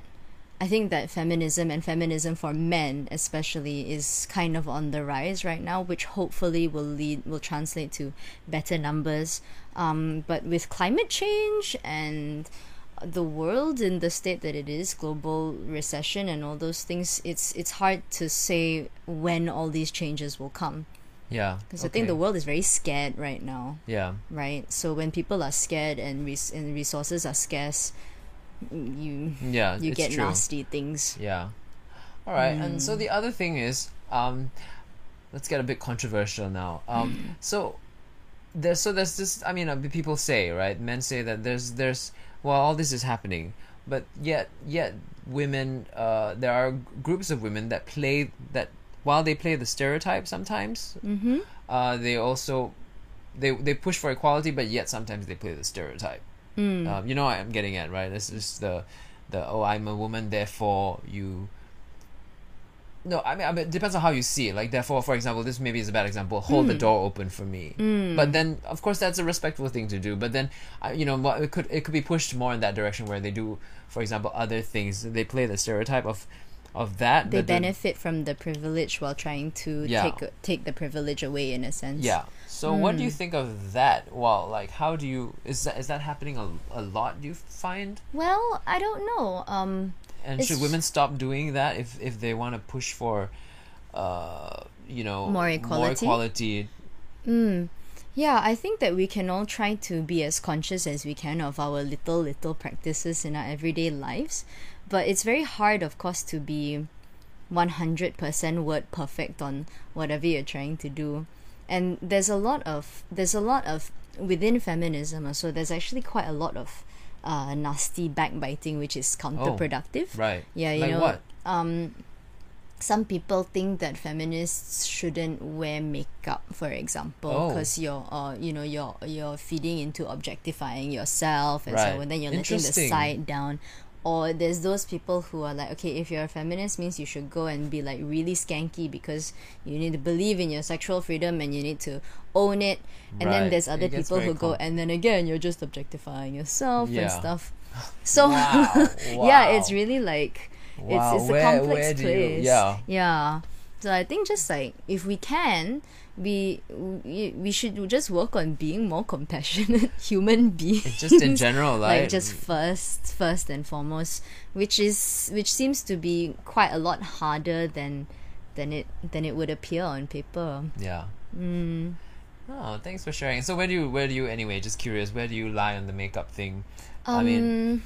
I think that feminism and feminism for men especially is kind of on the rise right now, which hopefully will lead will translate to better numbers. Um, but with climate change and the world in the state that it is, global recession and all those things, it's it's hard to say when all these changes will come. Yeah. Because I think the world is very scared right now Yeah. right? So when people are scared and res- and resources are scarce, you Yeah. you get true. nasty things. Yeah. All right. And Hmm. so the other thing is, um, let's get a bit controversial now. Um, <clears throat> so there's so there's this. I mean, uh, people say right. Men say that there's there's well, all this is happening, but yet yet women. Uh, there are groups of women that play that while they play the stereotype sometimes. Mm-hmm. Uh, they also they they push for equality, but yet sometimes they play the stereotype. Mm. Um, you know what I'm getting at, right? This is the the oh I'm a woman, therefore you. No, I mean, I mean, it depends on how you see it. Like, therefore, for example, this maybe is a bad example. Hold the door open for me. Mm. But then, of course, that's a respectful thing to do. But then, you know, it could it could be pushed more in that direction where they do, for example, other things. They play the stereotype of, of that. They benefit from the privilege while trying to Yeah. take take the privilege away in a sense. Yeah. So, what Hmm. do you think of that? Well, like, how do you is that is that happening a, a lot? Do you find? Well, I don't know. Um, And should women stop doing that if if they want to push for, uh, you know, More equality? More equality. mm, yeah, I think that we can all try to be as conscious as we can of our little little practices in our everyday lives, but it's very hard, of course, to be one hundred percent word perfect on whatever you're trying to do. And there's a lot of there's a lot of within feminism, uh, so there's actually quite a lot of uh, nasty backbiting, which is counterproductive. Right. Yeah, you like know, what? um, some people think that feminists shouldn't wear makeup, for example, Oh. because you're, uh, you know, you're you're feeding into objectifying yourself, and Right. so and then you're letting the side down. Or there's those people who are like, okay, if you're a feminist, means you should go and be like really skanky because you need to believe in your sexual freedom and you need to own it. And then there's other people who go, and then again, you're just objectifying yourself and stuff. <laughs> So Wow. <laughs> yeah, it's really like Wow, it's it's where- a complex where do you- place. yeah. Yeah. So I think just like if we can, we we, we should just work on being more compassionate <laughs> human beings. Just in general, right? like just first first and foremost, which is which seems to be quite a lot harder than than it than it would appear on paper. yeah. Mm. Oh, thanks for sharing. So where do you where do you anyway? Just curious, where do you lie on the makeup thing? Um, I mean,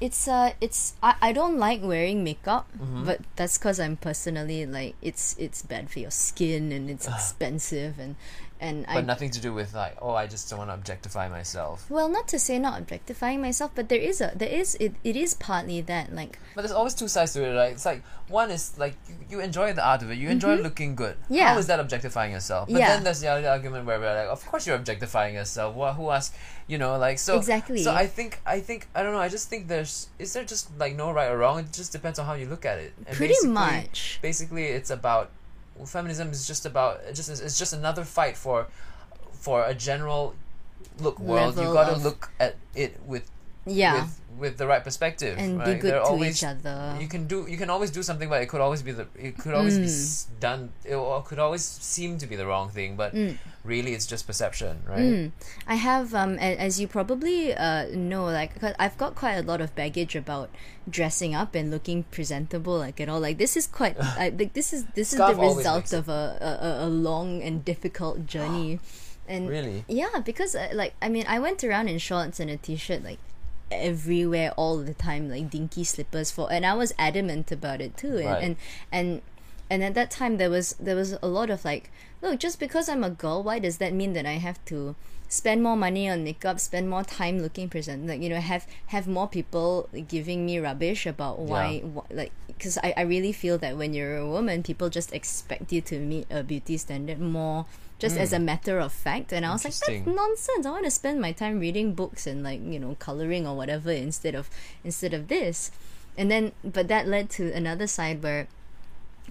it's uh, it's I, I don't like wearing makeup, Mm-hmm. but that's because I'm personally like it's it's bad for your skin and it's expensive and and but I nothing to do with like, oh, I just don't want to objectify myself. well not to say not objectifying myself, but there is a there is it, it is partly that like But there's always two sides to it, right? It's like one is like you, you enjoy the art of it, you enjoy looking good. Mm-hmm. Yeah. How is that objectifying yourself? But Yeah. then there's the other argument where we're like, of course you're objectifying yourself. Well, who asked? You know, like so. Exactly. So I think I think I don't know. I just think there's is there just like no right or wrong. It just depends on how you look at it. And pretty basically- much Basically, it's about feminism is just about just it's just another fight for for a general look world. you Level got to look at it with yeah with with the right perspective and right? be good There are to always, each other. you can do you can always do something but it could always be the it could always be Mm. s- done it could always seem to be the wrong thing but really it's just perception right Mm. I have, um, a- as you probably uh, know, like 'cause I've got quite a lot of baggage about dressing up and looking presentable, like you know, like this is quite, <laughs> I, like this is this is the result of a, a a- a long and difficult journey, <gasps> and really yeah, because uh, like I mean, I went around in shorts and a t-shirt like everywhere all the time, like dinky slippers for, and I was adamant about it too, and Right. and and and at that time there was there was a lot of like, look, just because I'm a girl, why does that mean that I have to spend more money on makeup, spend more time looking present, like you know, have have more people giving me rubbish about why, Yeah. wh- like, because I I really feel that when you're a woman, people just expect you to meet a beauty standard more just as a mm. matter of fact and i was like that's. Nonsense i want to spend my time reading books and like you know coloring or whatever instead of instead of this and then but that led to another side where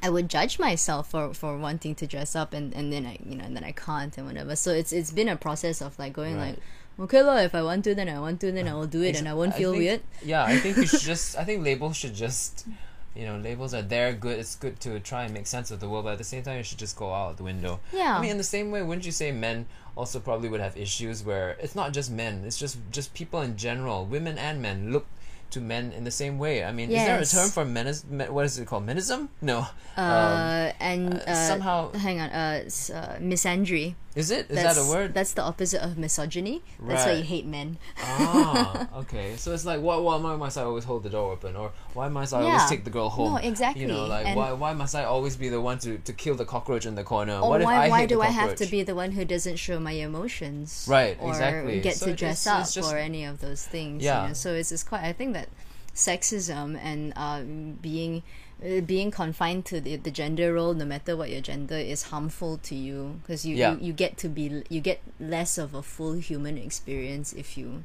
I would judge myself for, for wanting to dress up and, and then I you know and then I can't and whatever. So it's it's been a process of like going Right. like okay lah if I want to then I want to then I will do it and I won't feel think- weird. yeah i think you should <laughs> just i think labels should just you know labels are there good it's good to try and make sense of the world but at the same time you should just go out the window Yeah. i mean in the same way wouldn't you say men also probably would have issues where it's not just men it's just just people in general women and men look to men in the same way. I mean is there a term for menis- me- what is it called? Menism? No. Um, Uh, and uh, uh, somehow- hang on uh, uh misandry. Is it is That's, that a word That's the opposite of misogyny. That's why you hate men. ah, <laughs> okay. So it's like, why, why, why must I always hold the door open, or why must I always take the girl home? No, exactly. You know, like And- why, why must I always be the one to, to kill the cockroach in the corner? Or what if why why do I have to be the one who doesn't show my emotions? Right, Or exactly. get So to dress it's- up just- or any of those things. Yeah. You know? So it's, it's quite. I think that sexism and uh, being Uh, being confined to the, the gender role, no matter what your gender, is harmful to you because you, Yeah. you you get to be you get less of a full human experience if you.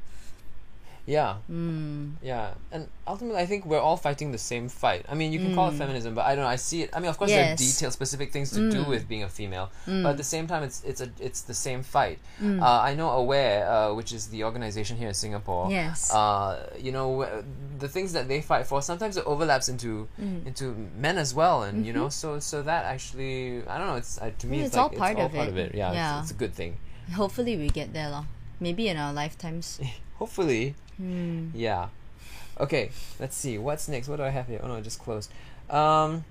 Yeah, Mm, yeah. And ultimately, I think we're all fighting the same fight. I mean, you can call it feminism, but I don't know. I see it. I mean, of course, there are Mm. Yes. Mm. detailed, specific things to do with being a female, but at the same time, it's it's a it's the same fight. Mm. Uh, I know Aware, uh, which is the organization here in Singapore. Yes. Uh, you know, the things that they fight for sometimes it overlaps into Mm. into men as well, and you know, so so that actually, I don't know. It's uh, to me, Yeah, it's, Mm-hmm. like all part it's all of part it. of it. Yeah, Yeah. It's, it's a good thing. hopefully, we get there, lah. Maybe in our lifetimes. <laughs> Hopefully, Hmm. yeah. Okay, let's see. What's next? What do I have here? Oh no, it just closed. Um,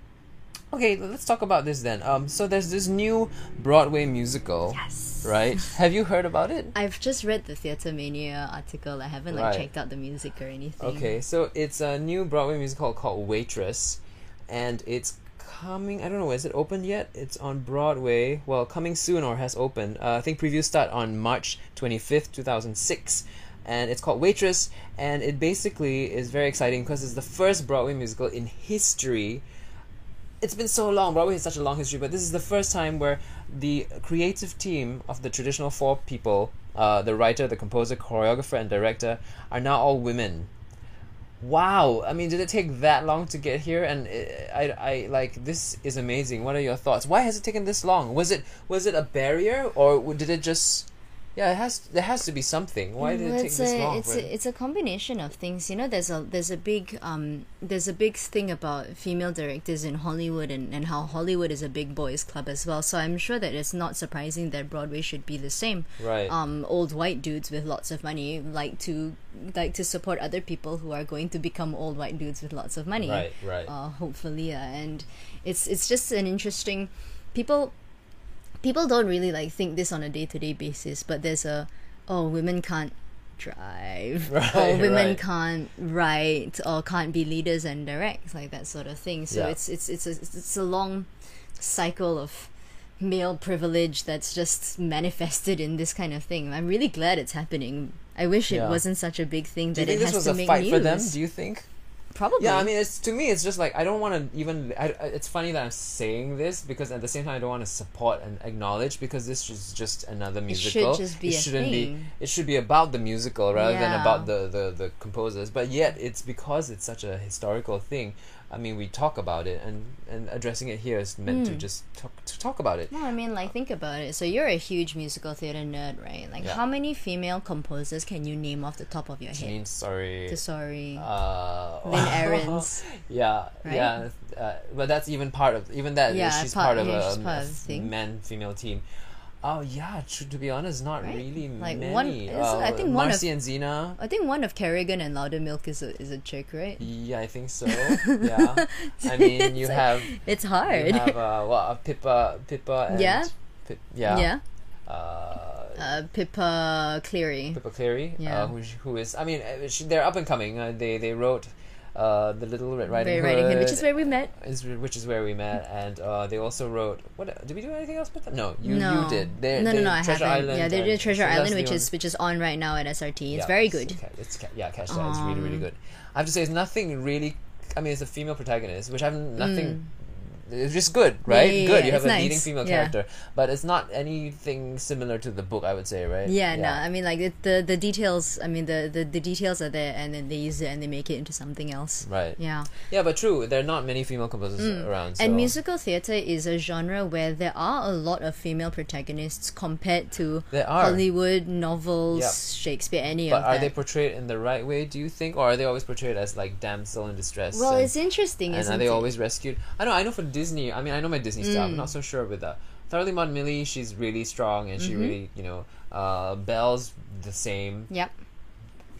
okay, let's talk about this then. Um, so there's this new Broadway musical, Yes. right? <laughs> Have you heard about it? I've just read the Theatre Mania article. I haven't like Right. checked out the music or anything. Okay, so it's a new Broadway musical called Waitress, and it's coming. I don't know. Is it open yet? It's on Broadway. Well, coming soon or has opened. Uh, I think previews start on March twenty fifth, two thousand six. And it's called Waitress, and it basically is very exciting because it's the first Broadway musical in history. It's been so long. Broadway has such a long history, but this is the first time where the creative team of the traditional four people, uh, the writer, the composer, choreographer, and director, are now all women wow i mean did it take that long to get here and uh, i i like this is amazing what are your thoughts why has it taken this long was it was it a barrier or did it just Yeah, it has. There has to be something. Why did Well, it take this a, long? It's a, it's a combination of things. You know, there's a there's a big um there's a big thing about female directors in Hollywood and, and how Hollywood is a big boys club as well. So I'm sure that it's not surprising that Broadway should be the same. Right. Um, old white dudes with lots of money like to like to support other people who are going to become old white dudes with lots of money. Right, right. Uh, hopefully, uh, and it's it's just an interesting people people don't really like think this on a day to day basis, but there's a oh women can't drive <laughs> Right, or women right. can't write or can't be leaders and direct like that sort of thing. So Yeah. it's it's it's a it's a long cycle of male privilege that's just manifested in this kind of thing. I'm really glad it's happening. I wish it wasn't such a big thing Do you that it think this has was to a make fight news. for them? Do you think? Probably. Yeah, I mean, it's to me, it's just like I don't want to even. I, it's funny that I'm saying this because at the same time, I don't want to support and acknowledge because this is just another should musical. just be a shouldn't be. It should be about the musical rather than about the, the the composers. But yet, it's because it's such a historical thing. I mean, we talk about it, and and addressing it here is meant Hmm. to just talk to talk about it. No, I mean, like, think about it. So you're a huge musical theater nerd, right? Like, Yeah. how many female composers can you name off the top of your head? Sorry. Sorry, uh, Lynn <laughs> Ahrens. <laughs> Yeah, Right? yeah, uh, but that's even part of even that. Yeah, she's part- part, of yeah, a, part a of the man female team. Oh yeah, tr- to be honest, not Right? really Like, many. one- it's- I Uh, think one of- Marcy and Zina. I think one of Kerrigan and Lowdermilk is a is a chick, right? Yeah, I think so. <laughs> Yeah, I mean you like- have It's hard. you have uh, what uh, Pippa Pippa and Yeah? Pip, yeah yeah. Uh, Uh, Pippa Cleary. Pippa Cleary, Yeah. uh, who, who is I mean uh, she, they're up and coming. Uh, they they wrote uh, the Little Red Riding Riding Hood, which is where we met. is which is where we met, and uh, they also wrote. What did we do anything else with them? No, you no. you did. They, no, no, no, I Treasure haven't. Island yeah, they did Treasure so Island, which is which is on right now at SRT. It's yeah, very it's- good. ca- It's, yeah, catch that. It's really really Um, good. I have to say, it's nothing really. I mean, it's a female protagonist, which I've nothing. It's just good, right? Mm. yeah, good. yeah, you have a leading female Yeah. character, but it's not anything similar to the book. I would say, right? Yeah, no, I mean like it, the the details. I mean the, the the details are there, and then they use it and they make it into something else. Right. Yeah. Yeah, but true. There are not many female composers around. So. Mm. And musical theater is a genre where there are a lot of female protagonists compared to. Hollywood novels, Yep. Shakespeare, any But of are that. they portrayed in the right way? Do you think, or are they always portrayed as like damsel in distress? well, and- it's interesting, and are they it? Mm. always rescued? I know. I know for Disney. I mean, I know my Disney stuff. I'm not so sure with that. Thoroughly Modern Millie, she's really strong, and Mm-hmm. she really, you know, uh, Belle's the same. Yep.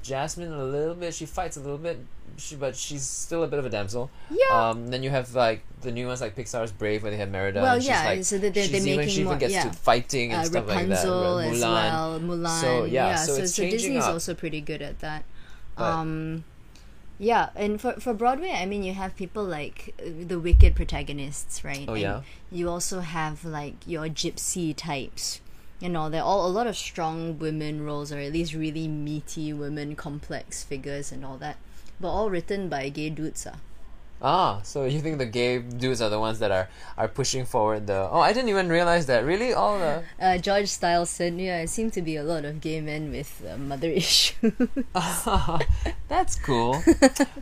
Jasmine a little bit. She fights a little bit, she, but she's still a bit of a damsel. Yeah. Um, then you have like the new ones like Pixar's Brave, where they have Merida. Well, and she's, yeah, like, so they're- they're even, making she even more- gets yeah. to fighting and uh, stuff like that. Rapunzel Mulan. as well, Mulan. So, yeah, so so, it's so changing Disney's up. also pretty good at that. But- um, yeah, and for for Broadway, I mean, you have people like uh, the Wicked protagonists, right? Oh, And yeah? You also have like your gypsy types. You know, they're all a lot of strong women roles, or at least really meaty women, complex figures, and all that. But all written by gay dudes. Ah. Ah, so you think the gay dudes are the ones that are are pushing forward the? Oh, I didn't even realize that. Really, all the. Uh, George Stiles said, "Yeah, it seemed to be a lot of gay men with uh, mother <laughs> issues." <laughs> That's cool.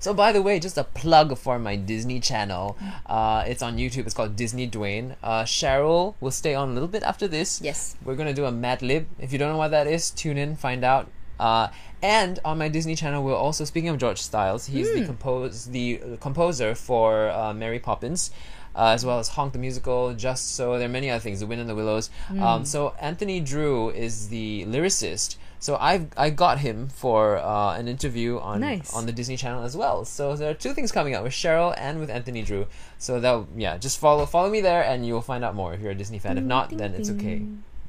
so, by the way, just a plug for my Disney channel. Uh, it's on YouTube. It's called Disney Dwayne. Uh, Cheryl will stay on a little bit after this. yes. We're gonna do a Mad Lib. If you don't know what that is, tune in, find out. Uh, and on my Disney channel, we're also speaking of George Stiles. He's Hmm. the compose the composer for uh, Mary Poppins. Uh, as well as Honk the Musical, Just So, there are many other things, The Wind in the Willows. Hmm. Um, so Anthony Drewe is the lyricist. So I I got him for uh, an interview on Nice. on the Disney Channel as well. So there are two things coming out with Cheryl and with Anthony Drewe. So that yeah, just follow follow me there and you'll find out more if you're a Disney fan. If not, then it's okay.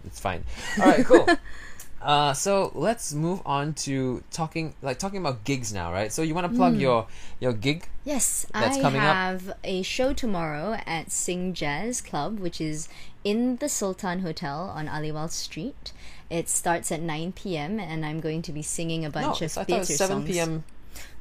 It's fine. All right, cool. <laughs> Uh, so let's move on to talking like talking about gigs now, right? So you want to plug your your gig? Yes, That's I coming up. have a show tomorrow at SingJazz Club, which is in the Sultan Hotel on Aliwal Street. It starts at 9 p.m. and I'm going to be singing a No, bunch of I theater was seven songs. p.m.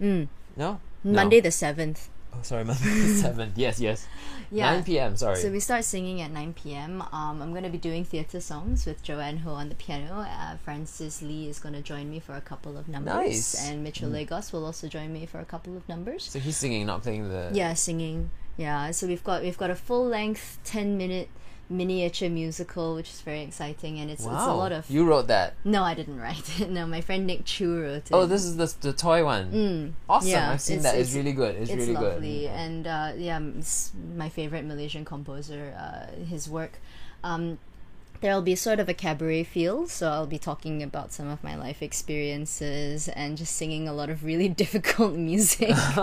Mm. No, Monday No. the 7th. Oh, sorry, Monday the seventh. <laughs> Yes, yes. Yeah. Nine p.m. Sorry. So we start singing at 9 p.m. Um, I'm going to be doing theater songs with Joanne Ho on the piano. Uh, Francis Lee is going to join me for a couple of numbers. Nice. Mm. And Mitchell Lagos will also join me for a couple of numbers. so he's singing, not playing the. yeah singing yeah so we've got we've got a full length 10 minute miniature musical, which is very exciting, and it's, wow. it's a lot of. You wrote that. No, I didn't write it. <laughs> No, my friend Nick Chu wrote it. Oh, this is the the toy one. Mm, Awesome! yeah, I've seen it's- that. It's, it's- really good. It's, it's really lovely, good. and uh, yeah, it's my favorite Malaysian composer. Uh, his work. Um, there'll be sort of a cabaret feel, so I'll be talking about some of my life experiences and just singing a lot of really <laughs> difficult music. <laughs>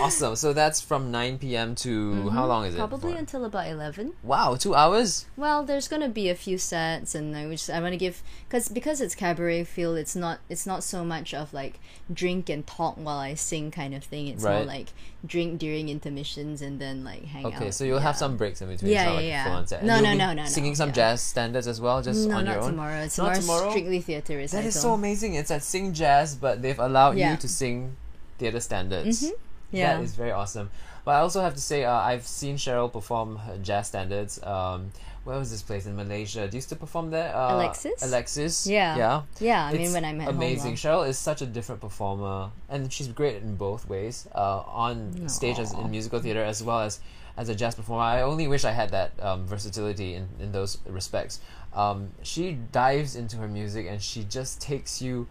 awesome. So that's from 9 p.m. to how long is it? Mm-hmm. Probably until about eleven. Wow, two hours. Well, there's gonna be a few sets, and I which I want to give because because it's cabaret feel. It's not it's not so much of like drink and talk while I sing kind of thing. It's more like drink during intermissions and then like hang out. Okay, so you'll have some breaks in between. Yeah, yeah, like yeah. full-on set. No, no, no, no, no, Singing some yeah. jazz standards as well, just no, on your own. tomorrow. It's Not more tomorrow? strictly theater. That is so amazing. It's at SingJazz, but they've allowed Yeah. you to sing theater standards. Yeah. That is very awesome. But I also have to say, uh, I've seen Cheryl perform jazz standards. Um, where was this place in Malaysia? Do you still perform there? Uh, Alexis? Alexis. Yeah. Yeah. Yeah, I mean when I'm at amazing. home. Cheryl is such a different performer, and she's great in both ways. Uh, on stage as in musical theater as well as as a jazz performer. I only wish I had that um, versatility in in those respects. Um, she dives into her music and she just takes you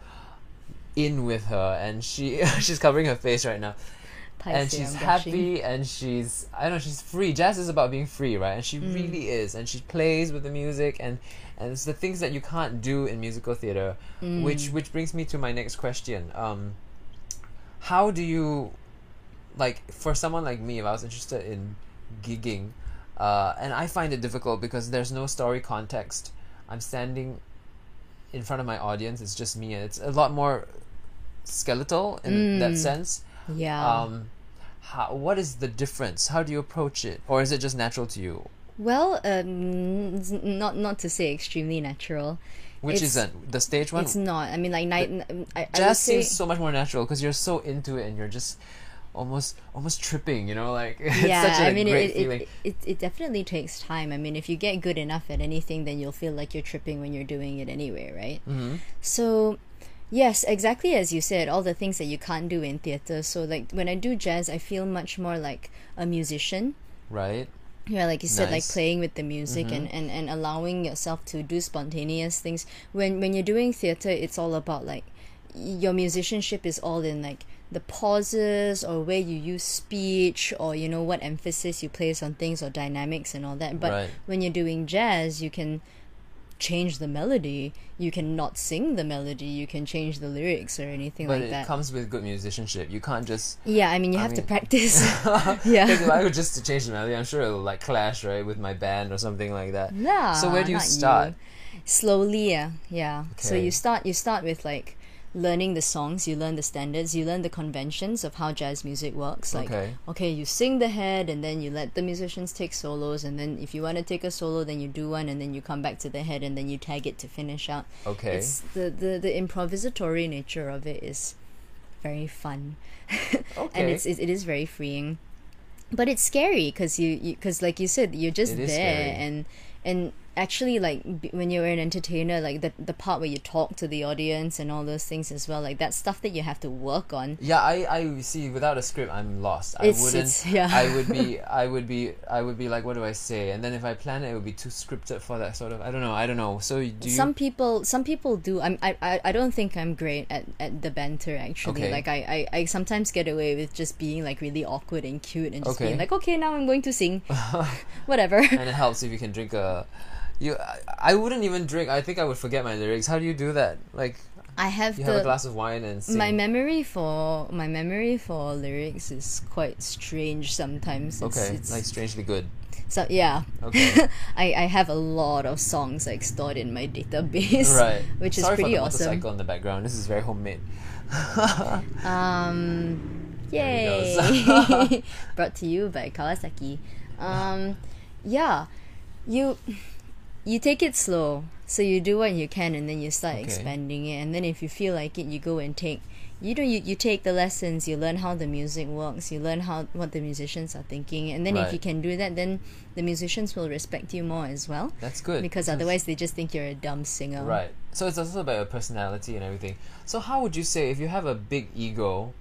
in with her, and she <laughs> she's covering her face right now and she's happy and she's I don't know she's free. Jazz is about being free, right? And she Mm. really is, and she plays with the music and and it's the things that you can't do in musical theater, Mm. which which brings me to my next question. Um, how do you like for someone like me if I was interested in gigging, uh, and I find it difficult because there's no story context. I'm standing in front of my audience. It's just me, and it's a lot more skeletal in that Mm. sense Yeah. um how, what is the difference how do you approach it or is it just natural to you well, um, not not to say extremely natural. which It's- isn't the stage one It's not. I mean, like night. I, I jazz say, seems so much more natural because you're so into it and you're just almost almost tripping you know like <laughs> it's yeah, such a I mean, great it, feeling it, it, it definitely takes time. I mean, if you get good enough at anything, then you'll feel like you're tripping when you're doing it anyway, right? mm-hmm. So, yes, exactly as you said, all the things that you can't do in theater. So, like when I do jazz, I feel much more like a musician. right Yeah, like you said, like Nice. Mm-hmm. playing with the music and, and, and allowing yourself to do spontaneous things. When when you're doing theater, it's all about like your musicianship is all in like the pauses or where you use speech or you know what emphasis you place on things or dynamics and all that. But Right. when you're doing jazz, you can change the melody. You can not sing the melody. You can change the lyrics or anything but like it that. comes with good musicianship you can't just yeah, I mean you have to mean- practice. Because <laughs> <laughs> yeah. if I were just to change the melody, I'm sure it'll like clash, right, with my band or something like that. Nah, So where do you start? Slowly, yeah, yeah. So you start you start with like learning the songs, you learn the standards, you learn the conventions of how jazz music works. Like Okay. okay, you sing the head and then you let the musicians take solos and then if you want to take a solo then you do one and then you come back to the head and then you tag it to finish out. Okay. It's the, the, the improvisatory nature of it is very fun. <laughs> and it's it, it is very freeing. But it's scary because you because like you said you're just It there and and actually like b- when you're an entertainer like the the part where you talk to the audience and all those things as well like that stuff that you have to work on. Yeah, I, I see. Without a script, I'm lost. I It's- wouldn't. it's- yeah. I would be. <laughs> I would be. I would be like, what do I say? And then if I plan it, it would be too scripted for that sort of. I don't know. I don't know. So do you? some people some people do I'm, I, I i don't think i'm great at, at the banter actually Okay. like I, I i sometimes get away with just being like really awkward and cute and just being like okay now i'm going to sing <laughs> <laughs> whatever and it helps if you can drink a. You, I, I wouldn't even drink. I think I would forget my lyrics. How do you do that? Like i have you the have a glass of wine and sing. my memory for my memory for lyrics is quite strange sometimes it's, okay, it's like strangely good. so yeah Okay. <laughs> I, I have a lot of songs like stored in my database right. <laughs> which is pretty awesome. Sorry pretty for the awesome motorcycle in the background. This is very homemade. <laughs> Um, yay! Brought to you by Kawasaki. Um, yeah, you you take it slow. So you do what you can, and then you start Okay. expanding it. And then if you feel like it, you go and take. You know, you, you take the lessons. You learn how the music works. You learn how what the musicians are thinking, and then if you can do that, then the musicians will respect you more as well. That's good. Because Sounds- otherwise, they just think you're a dumb singer. Right. So it's also about your personality and everything. So how would you say if you have a big ego?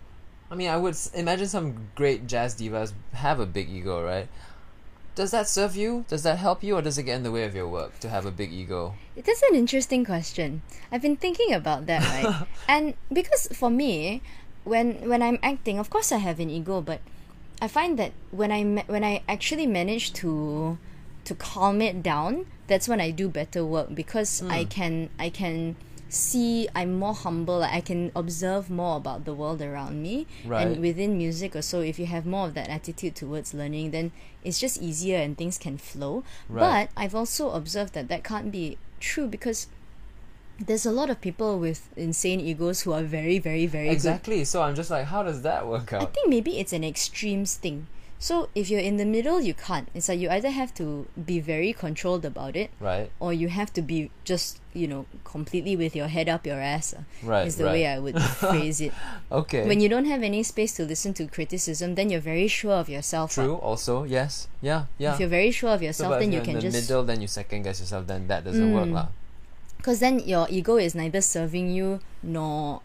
I mean, I would imagine some great jazz divas have a big ego, right? Does that serve you? Does that help you, or does it get in the way of your work to have a big ego? It is an interesting question. I've been thinking about that, right? <laughs> and because for me, when when I'm acting, of course I have an ego, but I find that when I when I actually manage to to calm it down, that's when I do better work because hmm. I can I can see I'm more humble. Like I can observe more about the world around me. Right. And within music or so, if you have more of that attitude towards learning, then it's just easier and things can flow. Right. But I've also observed that that can't be true because there's a lot of people with insane egos who are very, very, very good. Exactly. So I'm just like, how does that work out I think maybe it's an extremes thing. So if you're in the middle, you can't. It's like you either have to be very controlled about it, Right. or you have to be just you know completely with your head up your ass. uh, Right. is the right. way I would <laughs> phrase it. Okay. When you don't have any space to listen to criticism, then you're very sure of yourself. uh. True. Also, yes. Yeah. Yeah. If you're very sure of yourself, if then you can in the just middle, then you second guess yourself. Then that doesn't work, Mm. lah. because then your ego is neither serving you nor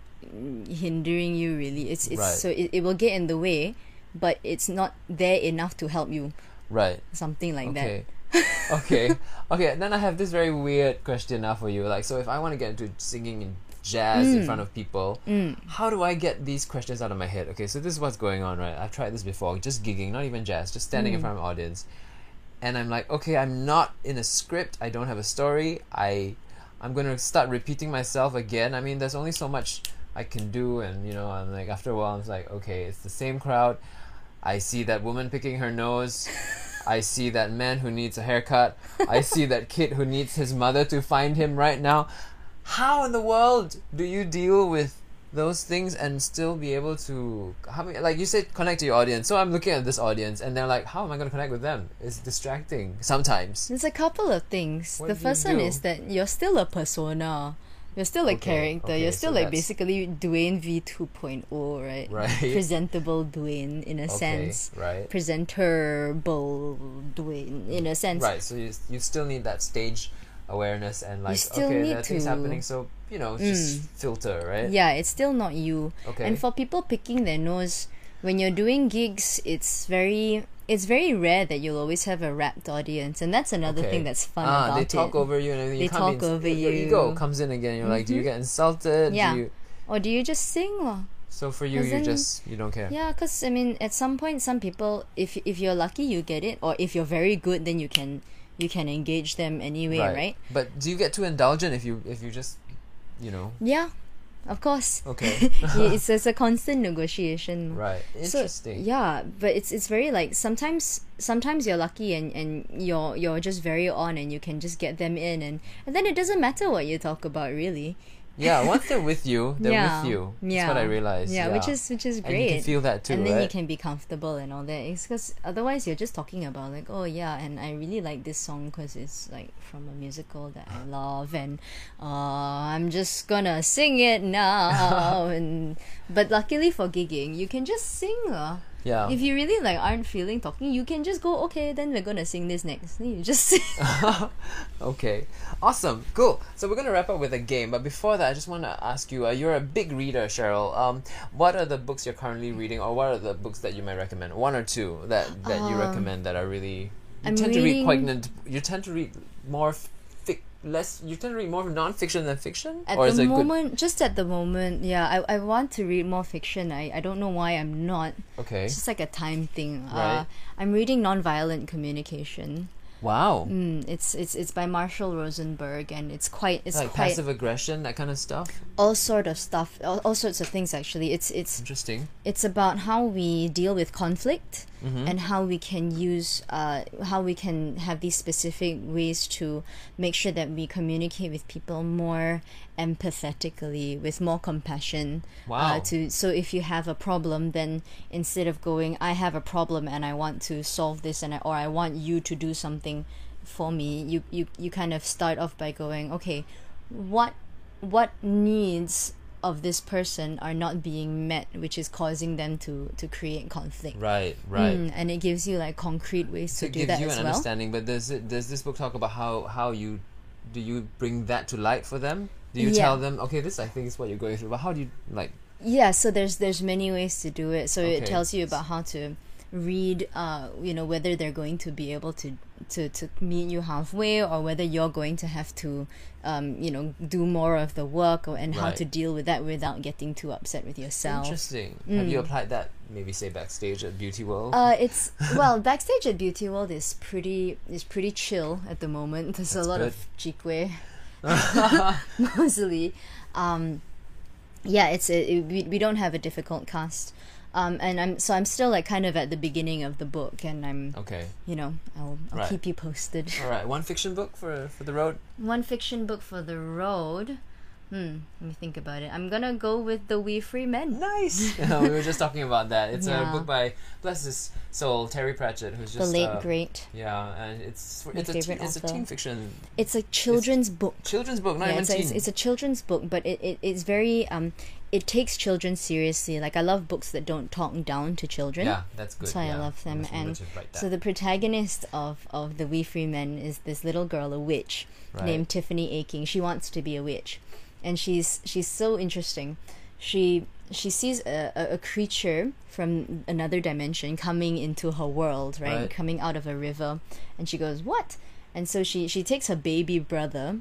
hindering you really it's it's Right. so it, it will get in the way but it's not there enough to help you Right. something like that. Okay. <laughs> okay. Okay. Then I have this very weird question now for you. Like, so if I want to get into singing in jazz in mm. front of people, mm. how do I get these questions out of my head? Okay, so this is what's going on, right? I've tried this before, just gigging, not even jazz, just standing in mm. front of an audience. And I'm like, okay, I'm not in a script. I don't have a story. I, I'm gonna start repeating myself again. I mean, there's only so much I can do, and you know, I'm like, after a while, I'm like, okay, it's the same crowd. I see that woman picking her nose. I see that man who needs a haircut. I see that kid who needs his mother to find him right now. How in the world do you deal with those things and still be able to how many, like you said connect to your audience so i'm looking at this audience and they're like how am i going to connect with them it's distracting sometimes There's a couple of things. What the first one is that you're still a persona. You're still a Okay, character. okay, you're so still like that's- basically Dwayne V 2.0, right? Right. <laughs> Presentable Dwayne in a okay sense. right Presentable Dwayne in a sense. right so you, you still need that stage awareness and like okay need there are things to- happening so you know mm. just filter right Yeah, it's still not you. Okay. And for people picking their nose, when you're doing gigs, it's very it's very rare that you'll always have a rapt audience, and that's another Okay. thing that's fun ah, about they talk it. over you and everything. They you talk over your you. ego comes in again. You're like, do you get insulted? Do Yeah. you, Or do you just sing? Or? so for you, you just you don't care. Yeah, because I mean, at some point, some people, if if you're lucky, you get it, or if you're very good, then you can you can engage them anyway, right? But do you get too indulgent if you if you just you know Yeah, of course. okay <laughs> it's, it's a constant negotiation. right So, interesting yeah, but it's it's very like sometimes sometimes you're lucky and, and you're you're just very on and you can just get them in and, and then it doesn't matter what you talk about really. Yeah once they're with you they're yeah. with you that's yeah. what I realized Yeah, which is which is great. and you can feel that too and then right you can be comfortable and all that. It's because otherwise you're just talking about like, oh yeah, and I really like this song because it's like from a musical that I love, and uh, I'm just gonna sing it now. <laughs> and but luckily for gigging, you can just sing. Uh. Yeah If you really like aren't feeling talking, you can just go. Okay, then we're gonna sing this next. Then you just sing. <laughs> <laughs> okay awesome cool so we're gonna wrap up with a game but before that I just want to ask you uh, you're a big reader Cheryl um what are the books you're currently reading or what are the books that you might recommend one or two that that you Um, recommend that are really you I'm tend to read reading- poignant you tend to read more less you tend to read more non-fiction than fiction At or the it good moment, just at the moment, yeah, I, I want to read more fiction. I, I don't know why I'm not. okay It's just like a time thing. Right. Uh, I'm reading Nonviolent Communication. Wow Mm, it's it's it's by Marshall Rosenberg, and it's quite it's like quite passive aggression that kind of stuff all sort of stuff, all, all sorts of things. Actually, it's it's interesting it's about how we deal with conflict Mm-hmm. and how we can use uh, how we can have these specific ways to make sure that we communicate with people more empathetically with more compassion Wow. uh, to so if you have a problem then instead of going i have a problem and i want to solve this and I, or i want you to do something for me you, you you kind of start off by going okay what what needs of this person are not being met which is causing them to to create conflict? Right right. Mm, and it gives you like concrete ways to it do gives that you as an well. understanding but does it does this book talk about how how you do you bring that to light for them do you Yeah. tell them okay this i think is what you're going through but how do you like yeah so there's there's many ways to do it so it tells you about how to read, uh, you know, whether they're going to be able to to to meet you halfway, or whether you're going to have to, um, you know, do more of the work, or and how to deal with that without getting too upset with yourself. Interesting. Have you applied that? Maybe say backstage at Beauty World. Mm. Uh, it's well backstage at Beauty World is pretty is pretty chill at the moment. There's That's a lot good. of jikwe, <laughs> mostly. Um, yeah, it's a, it, we we don't have a difficult cast, um, and I'm so I'm still like kind of at the beginning of the book, and I'm okay. you know I'll, I'll Right. keep you posted. All right. One fiction book for for the road. One fiction book for the road. Hmm. Let me think about it. I'm gonna go with the Wee Free Men. Nice. <laughs> <laughs> we were just talking about that. It's a book by bless his soul Terry Pratchett, who's The just late uh, great. Yeah, and it's My it's a teen, favorite it's a author. teen fiction It's a children's book. children's book, not yeah, even it's a, teen. it's, it's a children's book, but it, it it's very um it takes children seriously. Like I love books that don't talk down to children. yeah, that's good. That's why I love them. And remember to write that. So the protagonist of of the Wee Free Men is this little girl, a witch Right. named Tiffany Aching. She wants to be a witch, and she's she's so interesting. She she sees a, a, creature from another dimension coming into her world, right? Right. Coming out of a river, and she goes, "What?" And so she she takes her baby brother,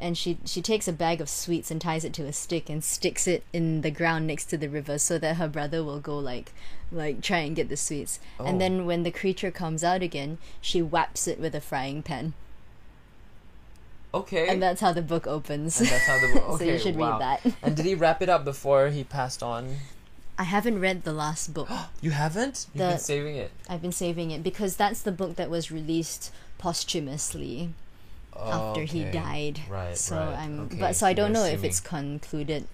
and she she takes a bag of sweets and ties it to a stick and sticks it in the ground next to the river so that her brother will go like like try and get the sweets. Oh. And then when the creature comes out again, she whaps it with a frying pan. Okay. And that's how the book opens. And that's how the book. <laughs> Okay, so you should wow. read that. and did he wrap it up before he passed on? I haven't read the last book. <gasps> You haven't? You've The- been saving it. I've been saving it because that's the book that was released posthumously after he died. Right. So right. I'm okay. but so I don't know if it's concluded.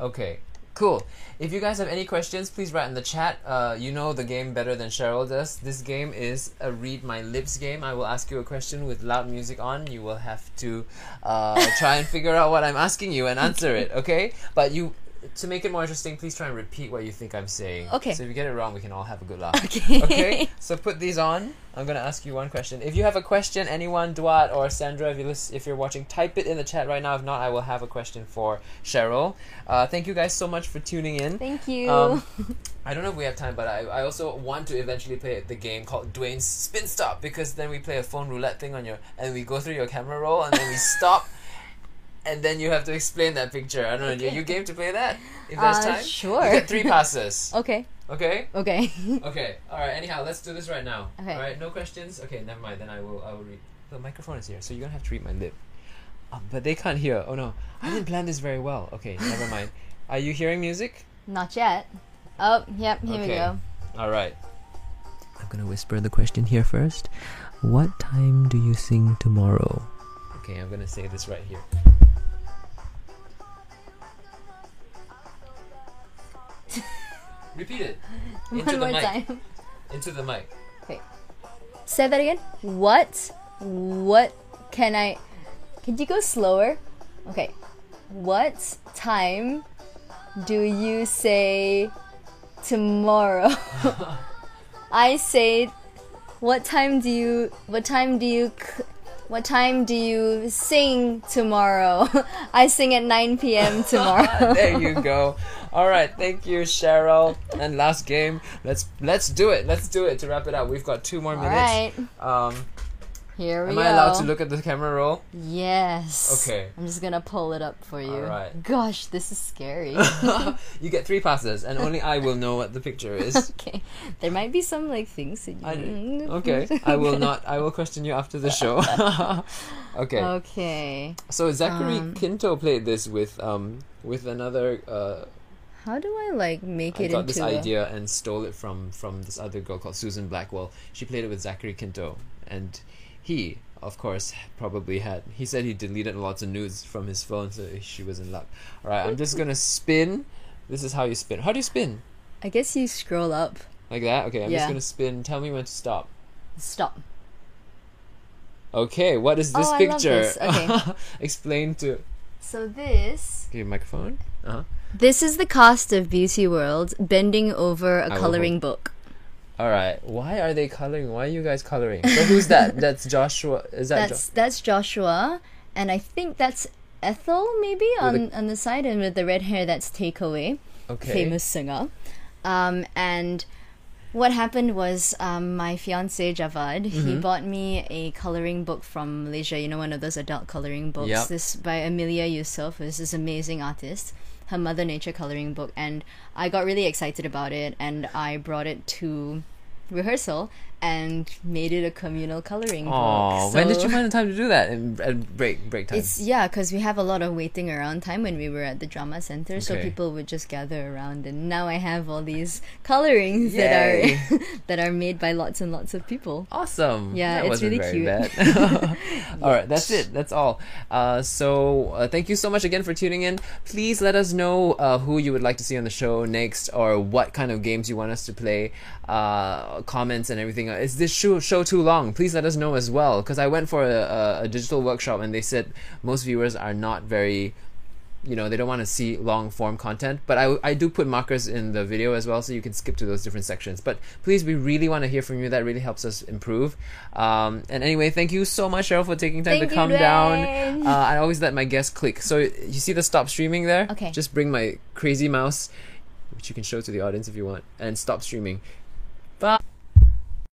Okay, cool. If you guys have any questions, please write in the chat. Uh, you know the game better than Cheryl does. This game is a read my lips game. I will ask you a question with loud music on. You will have to uh, try and figure out what I'm asking you and answer it. Okay, but you. To make it more interesting, please try and repeat what you think I'm saying. Okay. So if you get it wrong, we can all have a good laugh. <laughs> Okay. okay. So put these on. I'm gonna ask you one question. If you have a question, anyone, Duat or Sandra, if you lis- if you're watching, type it in the chat right now. If not, I will have a question for Cheryl. Uh, thank you guys so much for tuning in. Thank you. Um, <laughs> I don't know if we have time, but I, I also want to eventually play the game called Dwayne's Spin Stop because then we play a phone roulette thing on your and we go through your camera roll and then we stop. <laughs> And then you have to explain that picture. I don't know. Are you game to play that? If there's Uh, time, sure. You get three <laughs> passes. okay. Okay. Okay. <laughs> Okay. All right. Anyhow, let's do this right now. Okay. All right. No questions. Okay. Never mind. Then I will. I will read. The microphone is here, so you're gonna have to read my lip. Um, but they can't hear. Oh no! I didn't plan this very well. Okay. <laughs> Never mind. Are you hearing music? Not yet. Oh, yep. Here we go. All right. I'm gonna whisper the question here first. What time do you sing tomorrow? Okay, I'm gonna say this right here. <laughs> Repeat it. <laughs> Into One the more mic. time. Into the mic. Okay. Say that again. What? What can I? Can you go slower? Okay. What time do you say tomorrow? <laughs> I say. What time do you? What time do you? c- What time do you sing tomorrow? I sing at 9 p.m. tomorrow. there you go. All right, thank you, Cheryl. And last game. Let's let's do it. Let's do it to wrap it up. We've got two more All minutes. right. Um, Here we am go. Am I allowed to look at the camera roll? Yes. Okay. I'm just gonna pull it up for you. Alright. Gosh, this is scary. <laughs> <laughs> you get three passes, and only I will know what the picture is. <laughs> okay. There might be some like things that you. I, okay, I will not. I will question you after the show. okay. Okay. So Zachary Um, Quinto played this with um with another. Uh, How do I like make I it I got into this a- idea and stole it from from this other girl called Susan Blackwell. She played it with Zachary Quinto, and he, of course, probably had. He said he deleted lots of nudes from his phone, so she was in luck. All right, I'm just gonna spin. This is how you spin. How do you spin? I guess you scroll up. Like that? Okay, I'm Yeah. just gonna spin. Tell me when to stop. Stop. Okay, what is this Oh, picture? this. Okay. <laughs> Explain to. So this. Give okay, microphone. Uh huh. This is the cast of Beauty World bending over a coloring book. All right. Why are they coloring? Why are you guys coloring? So who's that? <laughs> That's Joshua. Is that? That's that's Joshua, and I think that's Ethel maybe on on the side, and with the red hair that's Takeaway. jo- okay. famous singer. Um, and what happened was um, my fiance Javad he Mm-hmm. bought me a coloring book from Malaysia. You know, one of those adult coloring books. Yep. This by Amelia Yusof, who's this amazing artist. Her Mother Nature coloring book, and I got really excited about it, and I brought it to rehearsal and made it a communal coloring Oh, book. when did you find the time to do that? In, at break break time. It's yeah, because we have a lot of waiting around time when we were at the drama center, so people would just gather around, and now I have all these colorings Yay. that are <laughs> that are made by lots and lots of people. Awesome. Yeah, that it's really very cute. <laughs> <laughs> all right, that's it. That's all. Uh, so uh, thank you so much again for tuning in. Please let us know uh, who you would like to see on the show next, or what kind of games you want us to play. Uh, comments and everything. Uh, Is this show, show too long? Please let us know as well. Because I went for a, a, a digital workshop and they said most viewers are not very you know they don't want to see long form content. But I, I do put markers in the video as well so you can skip to those different sections. But please we really want to hear from you. That really helps us improve. Um, and anyway thank you so much cheryl for taking time Thank to come down. Dwayne. uh, i always let my guests click. So you see the stop streaming there? Okay. just bring my crazy mouse which you can show to the audience if you want and stop streaming. Bye